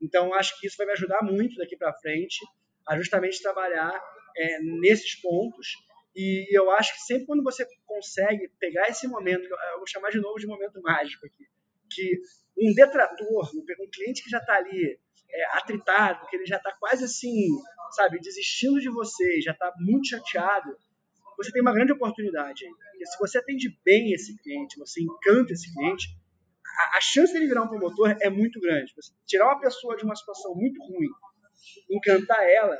Então, acho que isso vai me ajudar muito daqui para frente a justamente trabalhar é, nesses pontos. E eu acho que sempre quando você consegue pegar esse momento, eu vou chamar de novo de momento mágico aqui, que um detrator, um cliente que já está ali é, atritado, que ele já está quase assim, sabe, desistindo de você, já está muito chateado, você tem uma grande oportunidade. Porque se você atende bem esse cliente, você encanta esse cliente, a, a chance dele virar um promotor é muito grande. Você tirar uma pessoa de uma situação muito ruim, encantar ela,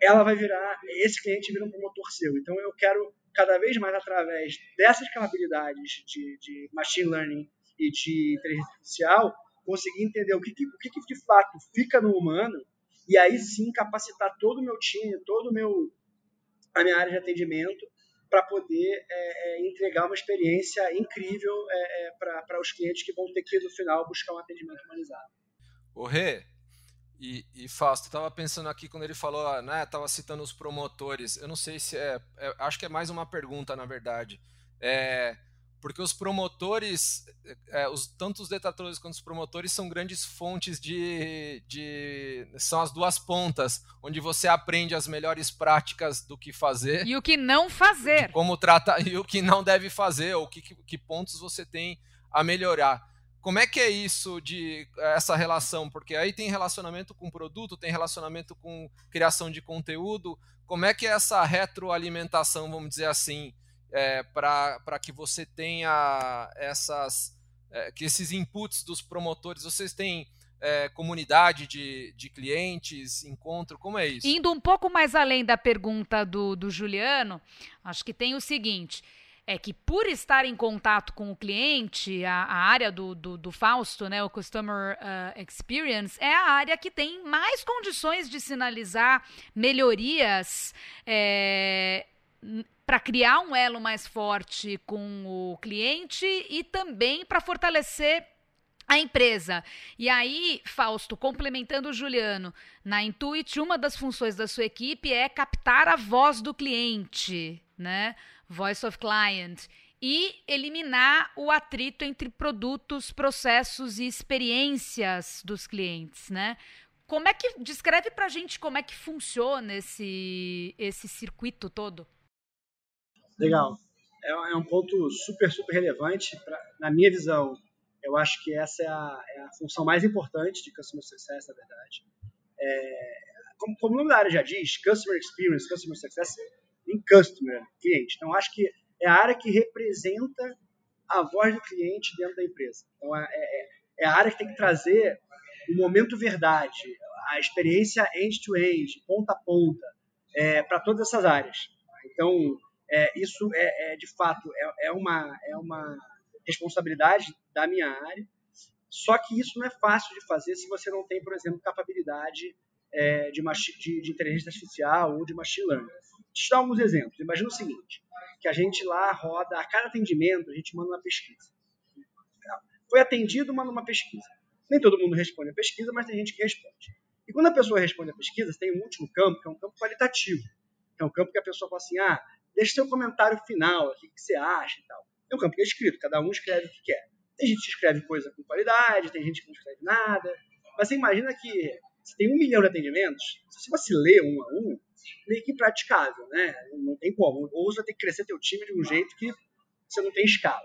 ela vai virar, esse cliente vira um promotor seu. Então eu quero cada vez mais através dessas capacidades de, de machine learning e de inteligência artificial, conseguir entender o que, o que, de fato fica no humano e aí sim capacitar todo o meu time, todo o meu a minha área de atendimento para poder é, é, entregar uma experiência incrível é, é para os clientes que vão ter que, no final, buscar um atendimento humanizado. O Rê, e, e Fausto, estava pensando aqui quando ele falou, né, estava citando os promotores, eu não sei se é, é, acho que é mais uma pergunta, na verdade. É, porque os promotores, é, os, tanto os detratores quanto os promotores são grandes fontes de, de. são as duas pontas, onde você aprende as melhores práticas do que fazer. E o que não fazer. Como tratar, e o que não deve fazer, ou que, que pontos você tem a melhorar. Como é que é isso de essa relação? Porque aí tem relacionamento com produto, tem relacionamento com criação de conteúdo. Como é que é essa retroalimentação, vamos dizer assim? É, para que você tenha essas é, que esses inputs dos promotores, vocês têm é, comunidade de, de clientes, encontro, como é isso? Indo um pouco mais além da pergunta do, do Juliano, acho que tem o seguinte é que por estar em contato com o cliente, a, a área do, do, do, Fausto, né, o Customer uh, Experience, é a área que tem mais condições de sinalizar melhorias é, para criar um elo mais forte com o cliente e também para fortalecer a empresa. E aí, Fausto, complementando o Juliano, na Intuit, uma das funções da sua equipe é captar a voz do cliente, né? Voice of Client. E eliminar o atrito entre produtos, processos e experiências dos clientes, né? Como é que descreve para a gente como é que funciona esse esse circuito todo? Legal. É, é, um ponto super, super relevante. Pra, na minha visão, eu acho que essa é a, é a, função mais importante de Customer Success, na verdade. É, como, como o nome da área já diz, Customer Experience, Customer Success, em Customer, cliente. Então, acho que é a área que representa a voz do cliente dentro da empresa. Então, é, é, é a área que tem que trazer o momento verdade, a experiência end-to-end, ponta a ponta, é, para todas essas áreas. Então, é, isso é, é, de fato é, é, uma, é uma responsabilidade da minha área, só que isso não é fácil de fazer se você não tem, por exemplo, capacidade é, de, de, de, inteligência artificial ou de machine learning. Eu dar alguns exemplos. Imagina o seguinte, que a gente lá roda, a cada atendimento, a gente manda uma pesquisa. Foi atendido, manda uma pesquisa. Nem todo mundo responde a pesquisa, mas tem gente que responde. E quando a pessoa responde a pesquisa, tem um último campo, que é um campo qualitativo. É um campo que a pessoa fala assim, ah, deixa seu comentário final, o que você acha e tal. É um campo que é escrito, cada um escreve o que quer. Tem gente que escreve coisa com qualidade, tem gente que não escreve nada. Mas você imagina que você tem um milhão de atendimentos, se você ler um a um, meio que impraticável, né? Não tem como. Ou você vai ter que crescer teu time de um jeito que você não tem escala.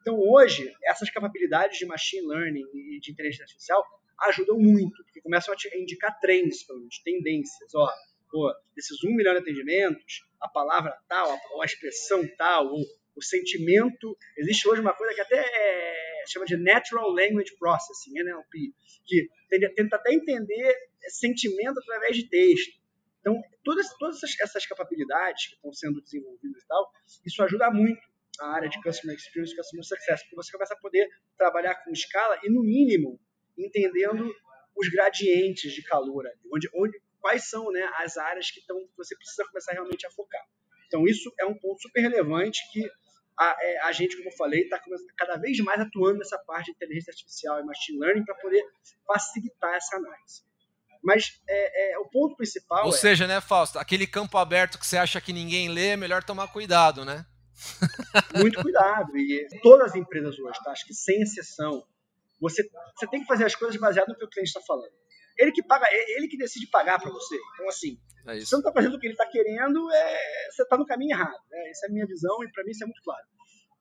Então, hoje, essas capacidades de machine learning e de inteligência artificial ajudam muito, porque começam a te indicar trends, pelo menos, tendências. Ó, pô, desses um milhão de atendimentos, a palavra tal, ou a expressão tal, ou o sentimento. Existe hoje uma coisa que até é, chama de Natural Language Processing, NLP, que tenta até entender sentimento através de texto. Então, todas, todas essas, essas capacidades que estão sendo desenvolvidas e tal, isso ajuda muito a área de Customer Experience, Customer Success, porque você começa a poder trabalhar com escala e, no mínimo, entendendo os gradientes de calor, onde, onde, quais são né, as áreas que, tão, você precisa começar realmente a focar. Então, isso é um ponto super relevante que a, é, a gente, como eu falei, está cada vez mais atuando nessa parte de inteligência artificial e machine learning para poder facilitar essa análise. Mas é, é, o ponto principal. Ou é, seja, né, Fausto? Aquele campo aberto que você acha que ninguém lê, é melhor tomar cuidado, né? Muito cuidado. E todas as empresas hoje, tá? acho que sem exceção, você, você tem que fazer as coisas baseado no que o cliente está falando. Ele que paga, ele que decide pagar para você. Então, assim, é você não está fazendo o que ele está querendo, é, você está no caminho errado. Né? Essa é a minha visão e para mim isso é muito claro.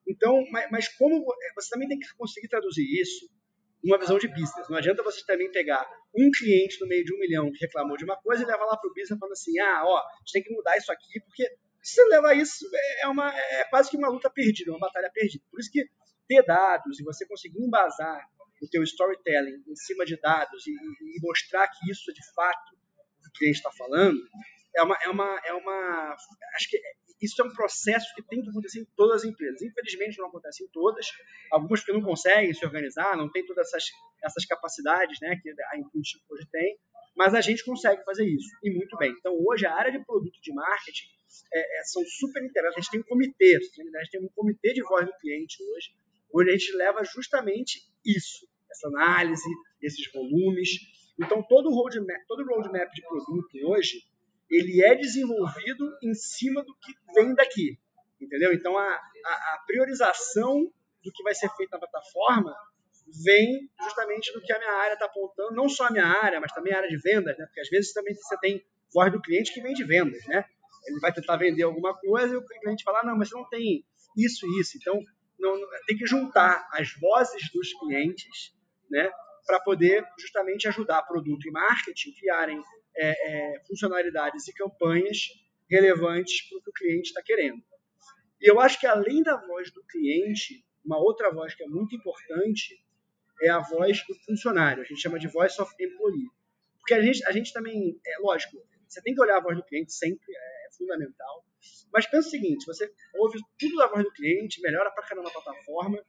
Então, mas, mas, como é, você também tem que conseguir traduzir isso numa visão de business. Não adianta você também pegar um cliente no meio de um milhão que reclamou de uma coisa e levar lá para o business falando assim, ah, ó, a gente tem que mudar isso aqui, porque se você levar isso, é, uma, é quase que uma luta perdida, uma batalha perdida. Por isso que ter dados e você conseguir embasar o teu storytelling em cima de dados e, e mostrar que isso é de fato o que cliente está falando, é uma, é uma, é uma, acho que isso é um processo que tem que acontecer em todas as empresas. Infelizmente não acontece em todas, algumas porque não conseguem se organizar, não tem todas essas, essas capacidades, né, que a Intuitive hoje tem, mas a gente consegue fazer isso e muito bem. Então hoje a área de produto de marketing é, é, são super interessantes. A gente tem um comitê, a gente tem um comitê de voz do cliente hoje, onde a gente leva justamente isso, essa análise, esses volumes. Então, todo o roadmap, todo roadmap de produto hoje, ele é desenvolvido em cima do que vem daqui, entendeu? Então, a, a, a priorização do que vai ser feito na plataforma vem justamente do que a minha área está apontando, não só a minha área, mas também a área de vendas, né? Porque às vezes também você tem voz do cliente que vem de vendas, né? Ele vai tentar vender alguma coisa e o cliente fala, não, mas você não tem isso isso. Então, não, tem que juntar as vozes dos clientes né, para poder justamente ajudar produto e marketing criarem é, é, funcionalidades e campanhas relevantes para o que o cliente está querendo. E eu acho que além da voz do cliente, uma outra voz que é muito importante é a voz do funcionário. A gente chama de voice of employee. Porque a gente, a gente também, é lógico, você tem que olhar a voz do cliente sempre, é, é fundamental. Mas pensa o seguinte, você ouve tudo da voz do cliente, melhora para caramba a plataforma,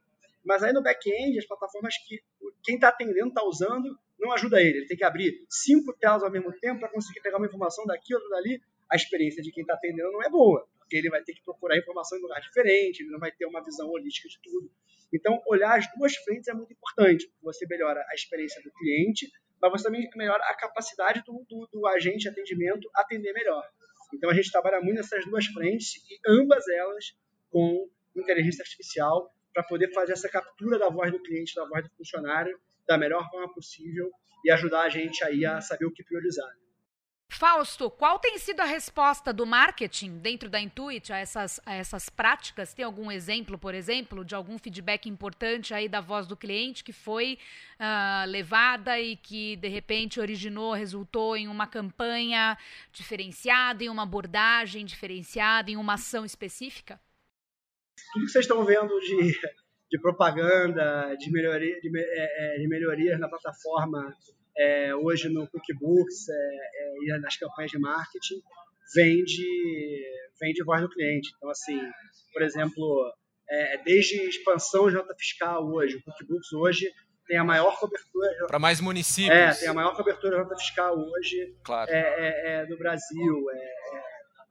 mas aí no back-end, as plataformas que quem está atendendo está usando, não ajuda ele. Ele tem que abrir cinco telas ao mesmo tempo para conseguir pegar uma informação daqui, outra dali. A experiência de quem está atendendo não é boa, porque ele vai ter que procurar informação em lugar diferente, ele não vai ter uma visão holística de tudo. Então, olhar as duas frentes é muito importante. Você melhora a experiência do cliente, mas você também melhora a capacidade do, do, do agente de atendimento atender melhor. Então, a gente trabalha muito nessas duas frentes e ambas elas com inteligência artificial para poder fazer essa captura da voz do cliente, da voz do funcionário, da melhor forma possível e ajudar a gente aí a saber o que priorizar. Fausto, qual tem sido a resposta do marketing dentro da Intuit a essas, a essas práticas? Tem algum exemplo, por exemplo, de algum feedback importante aí da voz do cliente que foi uh, levada e que de repente originou, resultou em uma campanha diferenciada, em uma abordagem diferenciada, em uma ação específica? Tudo que vocês estão vendo de, de propaganda, de, melhoria, de, é, é, de melhorias na plataforma é, hoje no QuickBooks é, é, e nas campanhas de marketing vem de, vem de voz do cliente. Então, assim, por exemplo, desde expansão de nota fiscal hoje, o QuickBooks hoje tem a maior cobertura. Para mais municípios. É, tem a maior cobertura de nota fiscal hoje claro. é, é, é do Brasil. É,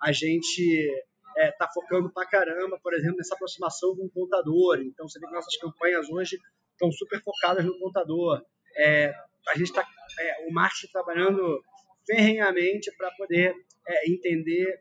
a gente está focando para caramba, por exemplo, nessa aproximação com o contador. Então, você vê que nossas campanhas hoje estão super focadas no contador. a gente está, o marketing trabalhando ferrenhamente para poder entender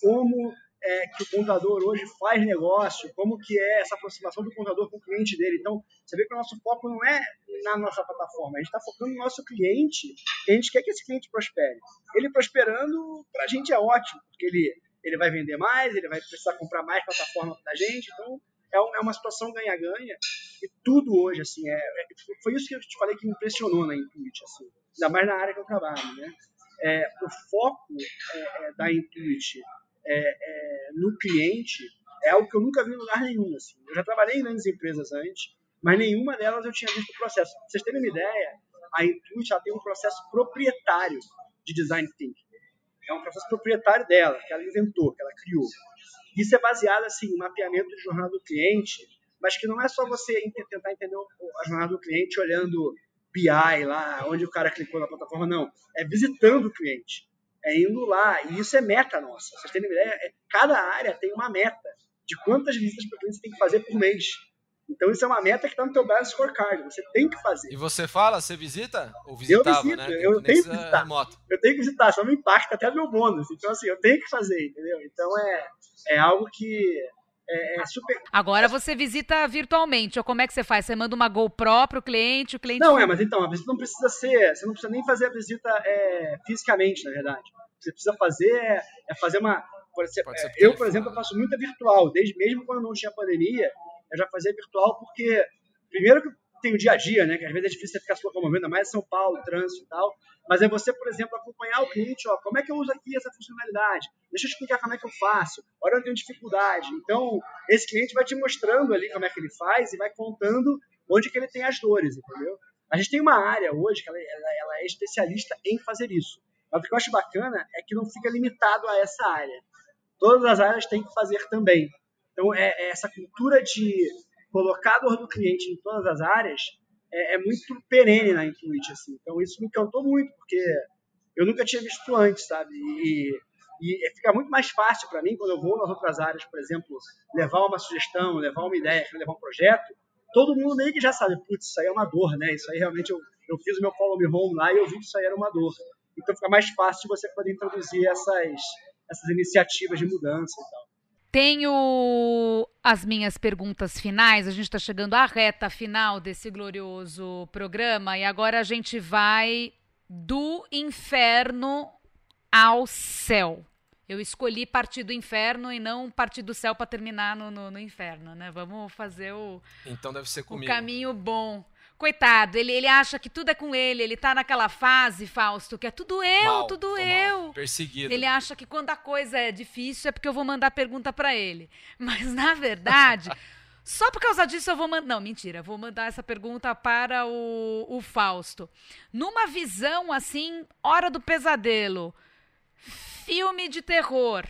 como é, que o contador hoje faz negócio, como que é essa aproximação do contador com o cliente dele. Então, você vê que o nosso foco não é na nossa plataforma, a gente está focando no nosso cliente, a gente quer que esse cliente prospere. Ele prosperando, para a gente é ótimo, porque ele, ele vai vender mais, ele vai precisar comprar mais plataforma da gente, então é, é uma situação ganha-ganha, e tudo hoje, assim, é, é, foi isso que eu te falei que me impressionou na Intuit, assim, ainda mais na área que eu trabalho, né? É, o foco é, é da Intuit no cliente é algo que eu nunca vi em lugar nenhum. Assim. Eu já trabalhei em grandes empresas antes, mas nenhuma delas eu tinha visto o processo. Pra vocês terem uma ideia, a Intuit já tem um processo proprietário de design thinking. É um processo proprietário dela, que ela inventou, que ela criou. Isso é baseado assim, em mapeamento de jornada do cliente, mas que não é só você tentar entender a jornada do cliente olhando BI lá, onde o cara clicou na plataforma, não. É visitando o cliente é indo lá, e isso é meta nossa. Vocês têm ideia? É, cada área tem uma meta de quantas visitas por cliente você tem que fazer por mês. Então isso é uma meta que está no teu balance scorecard, você tem que fazer. E você fala, você visita? Ou visitava, eu visito, né? eu tenho que visitar. Remoto. Eu tenho que visitar, só me impacta até meu bônus. Então assim, eu tenho que fazer, entendeu? Então é, é algo que é, é, super. Agora você visita virtualmente, ou como é que você faz? Você manda uma GoPro pro cliente, o cliente. Não, é, mas então, a visita não precisa ser. Você não precisa nem fazer a visita é, fisicamente, na verdade. Você precisa fazer é, é fazer uma. Por exemplo, é, eu, por exemplo, eu faço muita virtual, desde mesmo quando não tinha pandemia, eu já fazia virtual porque, primeiro que tem o dia a dia, né? Que às vezes é difícil você ficar se locomovendo, mais São Paulo, trânsito e tal. Mas é você, por exemplo, acompanhar o cliente, ó, como é que eu uso aqui essa funcionalidade? Deixa eu explicar como é que eu faço. Olha, eu tenho dificuldade. Então, esse cliente vai te mostrando ali como é que ele faz e vai contando onde que ele tem as dores, entendeu? A gente tem uma área hoje que ela, ela, ela é especialista em fazer isso. Mas o que eu acho bacana é que não fica limitado a essa área. Todas as áreas têm que fazer também. Então, é, é essa cultura de colocar a dor do cliente em todas as áreas é, é muito perene na Intuit, assim. Então isso me encantou muito, porque eu nunca tinha visto antes, sabe? E, e fica muito mais fácil para mim quando eu vou nas outras áreas, por exemplo, levar uma sugestão, levar uma ideia, levar um projeto, todo mundo meio que já sabe, putz, isso aí é uma dor, né? Isso aí realmente eu, eu fiz o meu follow me home lá e eu vi que isso aí era uma dor. Então fica mais fácil você poder introduzir essas, essas iniciativas de mudança e tal. Tenho as minhas perguntas finais. A gente está chegando à reta final desse glorioso programa e agora a gente vai do inferno ao céu. Eu escolhi partir do inferno e não partir do céu para terminar no, no, no, inferno, né? Vamos fazer o, então deve ser comigo. o caminho bom. Coitado, ele, ele acha que tudo é com ele, ele tá naquela fase, Fausto, que é tudo eu, mal, tudo eu. Mal, perseguido. Ele acha que quando a coisa é difícil é porque eu vou mandar pergunta para ele. Mas, na verdade, só por causa disso eu vou mandar. Não, mentira, vou mandar essa pergunta para o, o Fausto. Numa visão assim, hora do pesadelo, filme de terror.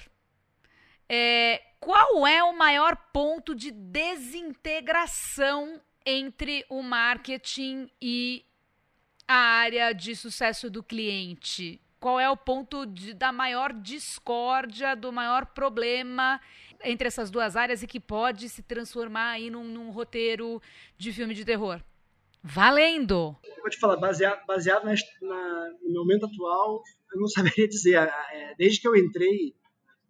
É, qual é o maior ponto de desintegração entre o marketing e a área de sucesso do cliente? Qual é o ponto de, da maior discórdia, do maior problema entre essas duas áreas e que pode se transformar aí num, num roteiro de filme de terror? Valendo! Eu vou te falar, baseado, baseado na, na, no momento atual, eu não saberia dizer. É, desde que eu entrei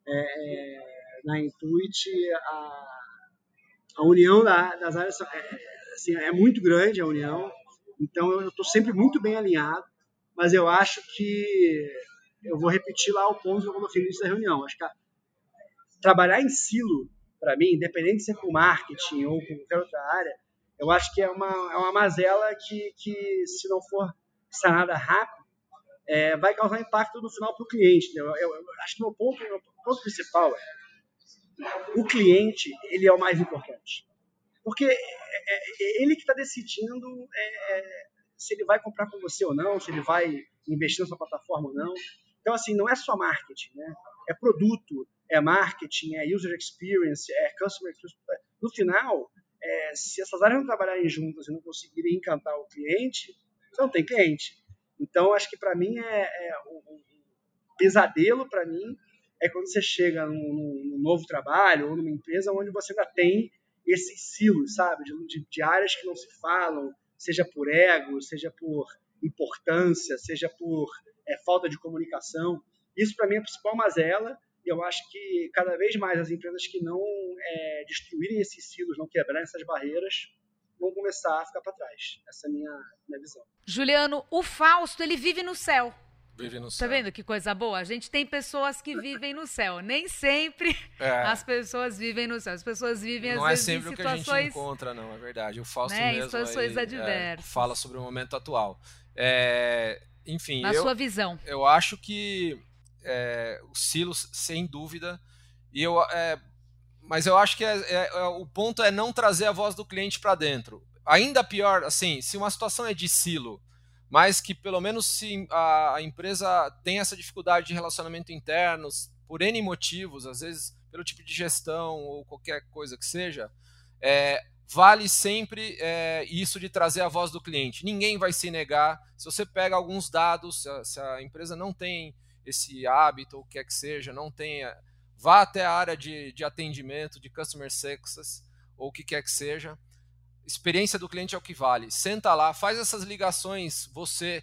é, é na Intuit, a, a união da, das áreas é, assim, é muito grande a união, então eu estou sempre muito bem alinhado, mas eu acho que eu vou repetir lá o ponto que eu coloquei no início da reunião. Acho que a, trabalhar em silo, para mim, independente de ser com marketing ou com qualquer outra área, eu acho que é uma, é uma mazela que, que, se não for sanada rápido, é, vai causar impacto no final para o cliente. Eu, eu, eu, acho que meu ponto, meu ponto principal é o cliente ele é o mais importante. Porque é, é, é ele que está decidindo é, se ele vai comprar com você ou não, se ele vai investir na sua plataforma ou não. Então, assim, não é só marketing, né? É produto, é marketing, é user experience, é customer experience. No final, é, se essas áreas não trabalharem juntas e não conseguirem encantar o cliente, você não tem cliente. Então, acho que para mim é, é um pesadelo para mim é quando você chega num, num, novo trabalho ou numa empresa onde você ainda tem esses silos, sabe, de, de áreas que não se falam, seja por ego, seja por importância, seja por é, falta de comunicação. Isso para mim é a principal mazela. E eu acho que cada vez mais as empresas que não é, destruírem esses silos, não quebrarem essas barreiras, vão começar a ficar para trás. Essa é a minha, minha visão. Juliano, o Fausto ele vive no céu. Vive no Tá céu. vendo que coisa boa? A gente tem pessoas que vivem no céu. Nem sempre É. as pessoas vivem no céu. As pessoas vivem, Não às é vezes, sempre em o que a gente situações. encontra, não, é verdade. O Fausto Né, mesmo situações aí, é, fala sobre o momento atual. É, enfim, Na eu, sua visão. eu acho que é, os silos, sem dúvida, e eu, é, mas eu acho que é- o ponto é não trazer a voz do cliente para dentro. Ainda pior, assim, se uma situação é de silo, mas que pelo menos se a, empresa tem essa dificuldade de relacionamento interno, por N motivos, às vezes pelo tipo de gestão ou qualquer coisa que seja, é, vale sempre é, isso de trazer a voz do cliente. Ninguém vai se negar. Se você pega alguns dados, se a, se a empresa não tem esse hábito, ou o que quer que seja, não tenha, vá até a área de, de atendimento, de customer success, ou o que quer que seja. Experiência do cliente é o que vale. Senta lá, faz essas ligações, você,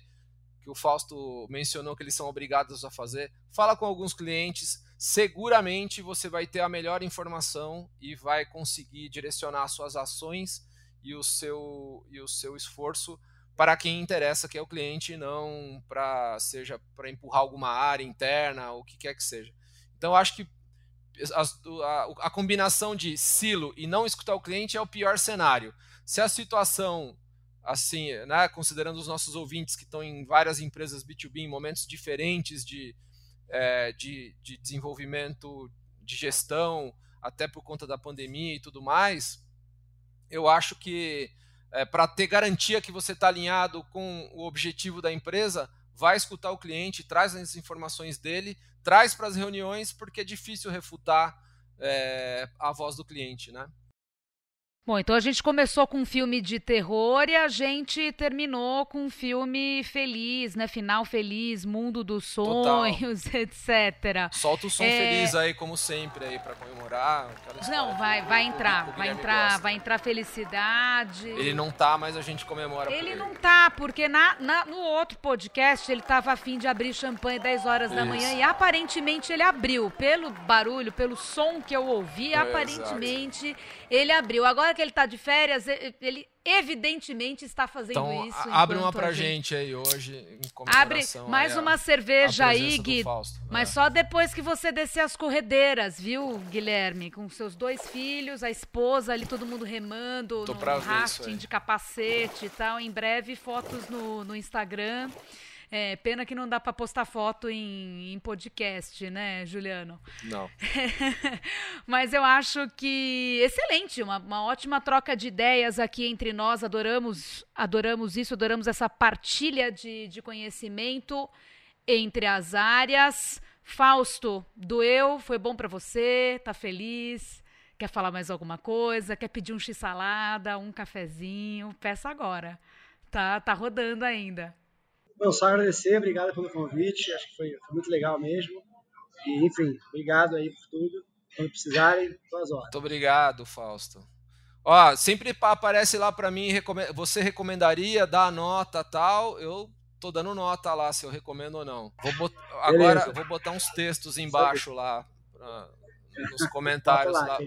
que o Fausto mencionou que eles são obrigados a fazer, fala com alguns clientes, seguramente você vai ter a melhor informação e vai conseguir direcionar suas ações e o seu, e o seu esforço para quem interessa, que é o cliente, não para seja para empurrar alguma área interna ou o que quer que seja. Então, acho que as- a, a combinação de silo e não escutar o cliente é o pior cenário. Se a situação, assim, né, considerando os nossos ouvintes que estão em várias empresas B2B em momentos diferentes de, é, de, de desenvolvimento, de gestão, até por conta da pandemia e tudo mais, eu acho que é, para ter garantia que você está alinhado com o objetivo da empresa, vai escutar o cliente, traz as informações dele, traz para as reuniões, porque é difícil refutar é, a voz do cliente, né? Bom, então a gente começou com um filme de terror e a gente terminou com um filme feliz, né? Final feliz, mundo dos sonhos, etc. Solta o som É. feliz aí, como sempre, aí para comemorar. Não, vai, vai entrar, vai entrar, gosta. vai entrar felicidade. Ele não tá, mas a gente comemora Ele ele. não tá, porque na, na- no outro podcast ele tava afim de abrir champanhe 10 horas da Isso. manhã e aparentemente ele abriu. Pelo barulho, pelo som que eu ouvi, É, aparentemente ele abriu. Agora que ele tá de férias, ele evidentemente está fazendo Então, isso. abre uma pra a gente aí hoje, Abre mais aí, a- uma cerveja a aí, Gui. Fausto, Mas é. só depois que você descer as corredeiras, viu, Guilherme? Com seus dois filhos, a esposa ali, todo mundo remando Tô no rafting de capacete e tal. Em breve, fotos no, no Instagram. É, pena que não dá pra postar foto em, em podcast, né, Juliano? Não. Mas eu acho que excelente, uma, uma ótima troca de ideias aqui entre nós. Adoramos, adoramos isso, adoramos essa partilha de, de conhecimento entre as áreas. Fausto, doeu? Foi bom pra você? Tá feliz? Quer falar mais alguma coisa? Quer pedir um x-salada, um cafezinho? Peça agora. Tá, tá rodando ainda. Não, só agradecer, obrigado pelo convite, acho que foi, foi muito legal mesmo. E, enfim, obrigado aí por tudo. Quando precisarem, duas horas. Muito obrigado, Fausto. Ó, sempre pa- aparece lá pra mim, você recomendaria dar nota tal, eu tô dando nota lá se eu recomendo ou não. Vou bot- Agora vou botar uns textos embaixo lá, pra- nos comentários lá.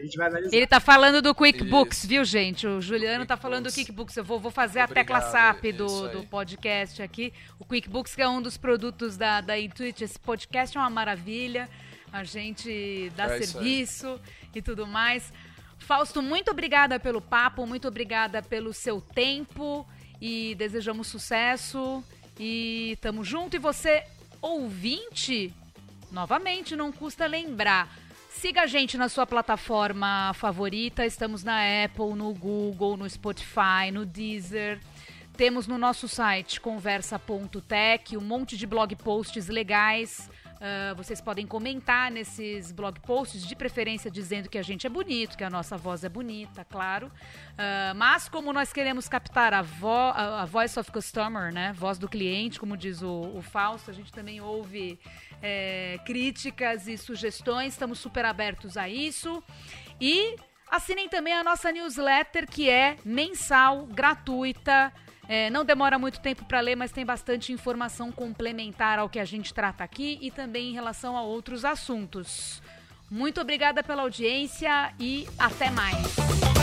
Ele tá falando do QuickBooks, Isso. viu, gente? O Juliano tá falando do QuickBooks. Eu vou, vou fazer a tecla Obrigado, SAP isso do, do podcast aqui. O QuickBooks, que é um dos produtos da, da Intuit. Esse podcast é uma maravilha. A gente dá É serviço e tudo mais. Fausto, muito obrigada pelo papo, muito obrigada pelo seu tempo e desejamos sucesso. E tamo junto. E você, ouvinte, novamente, não custa lembrar. Siga a gente na sua plataforma favorita. Estamos na Apple, no Google, no Spotify, no Deezer. Temos no nosso site conversa.tech um monte de blog posts legais Uh, vocês podem comentar nesses blog posts, de preferência dizendo que a gente é bonito, que a nossa voz é bonita, claro. Uh, mas como nós queremos captar a, vo a, voice of customer, né, voz do cliente, como diz o, o Fausto, a gente também ouve é, críticas e sugestões, estamos super abertos a isso. E assinem também a nossa newsletter, que é mensal, gratuita. É, não demora muito tempo para ler, mas tem bastante informação complementar ao que a gente trata aqui e também em relação a outros assuntos. Muito obrigada pela audiência e até mais.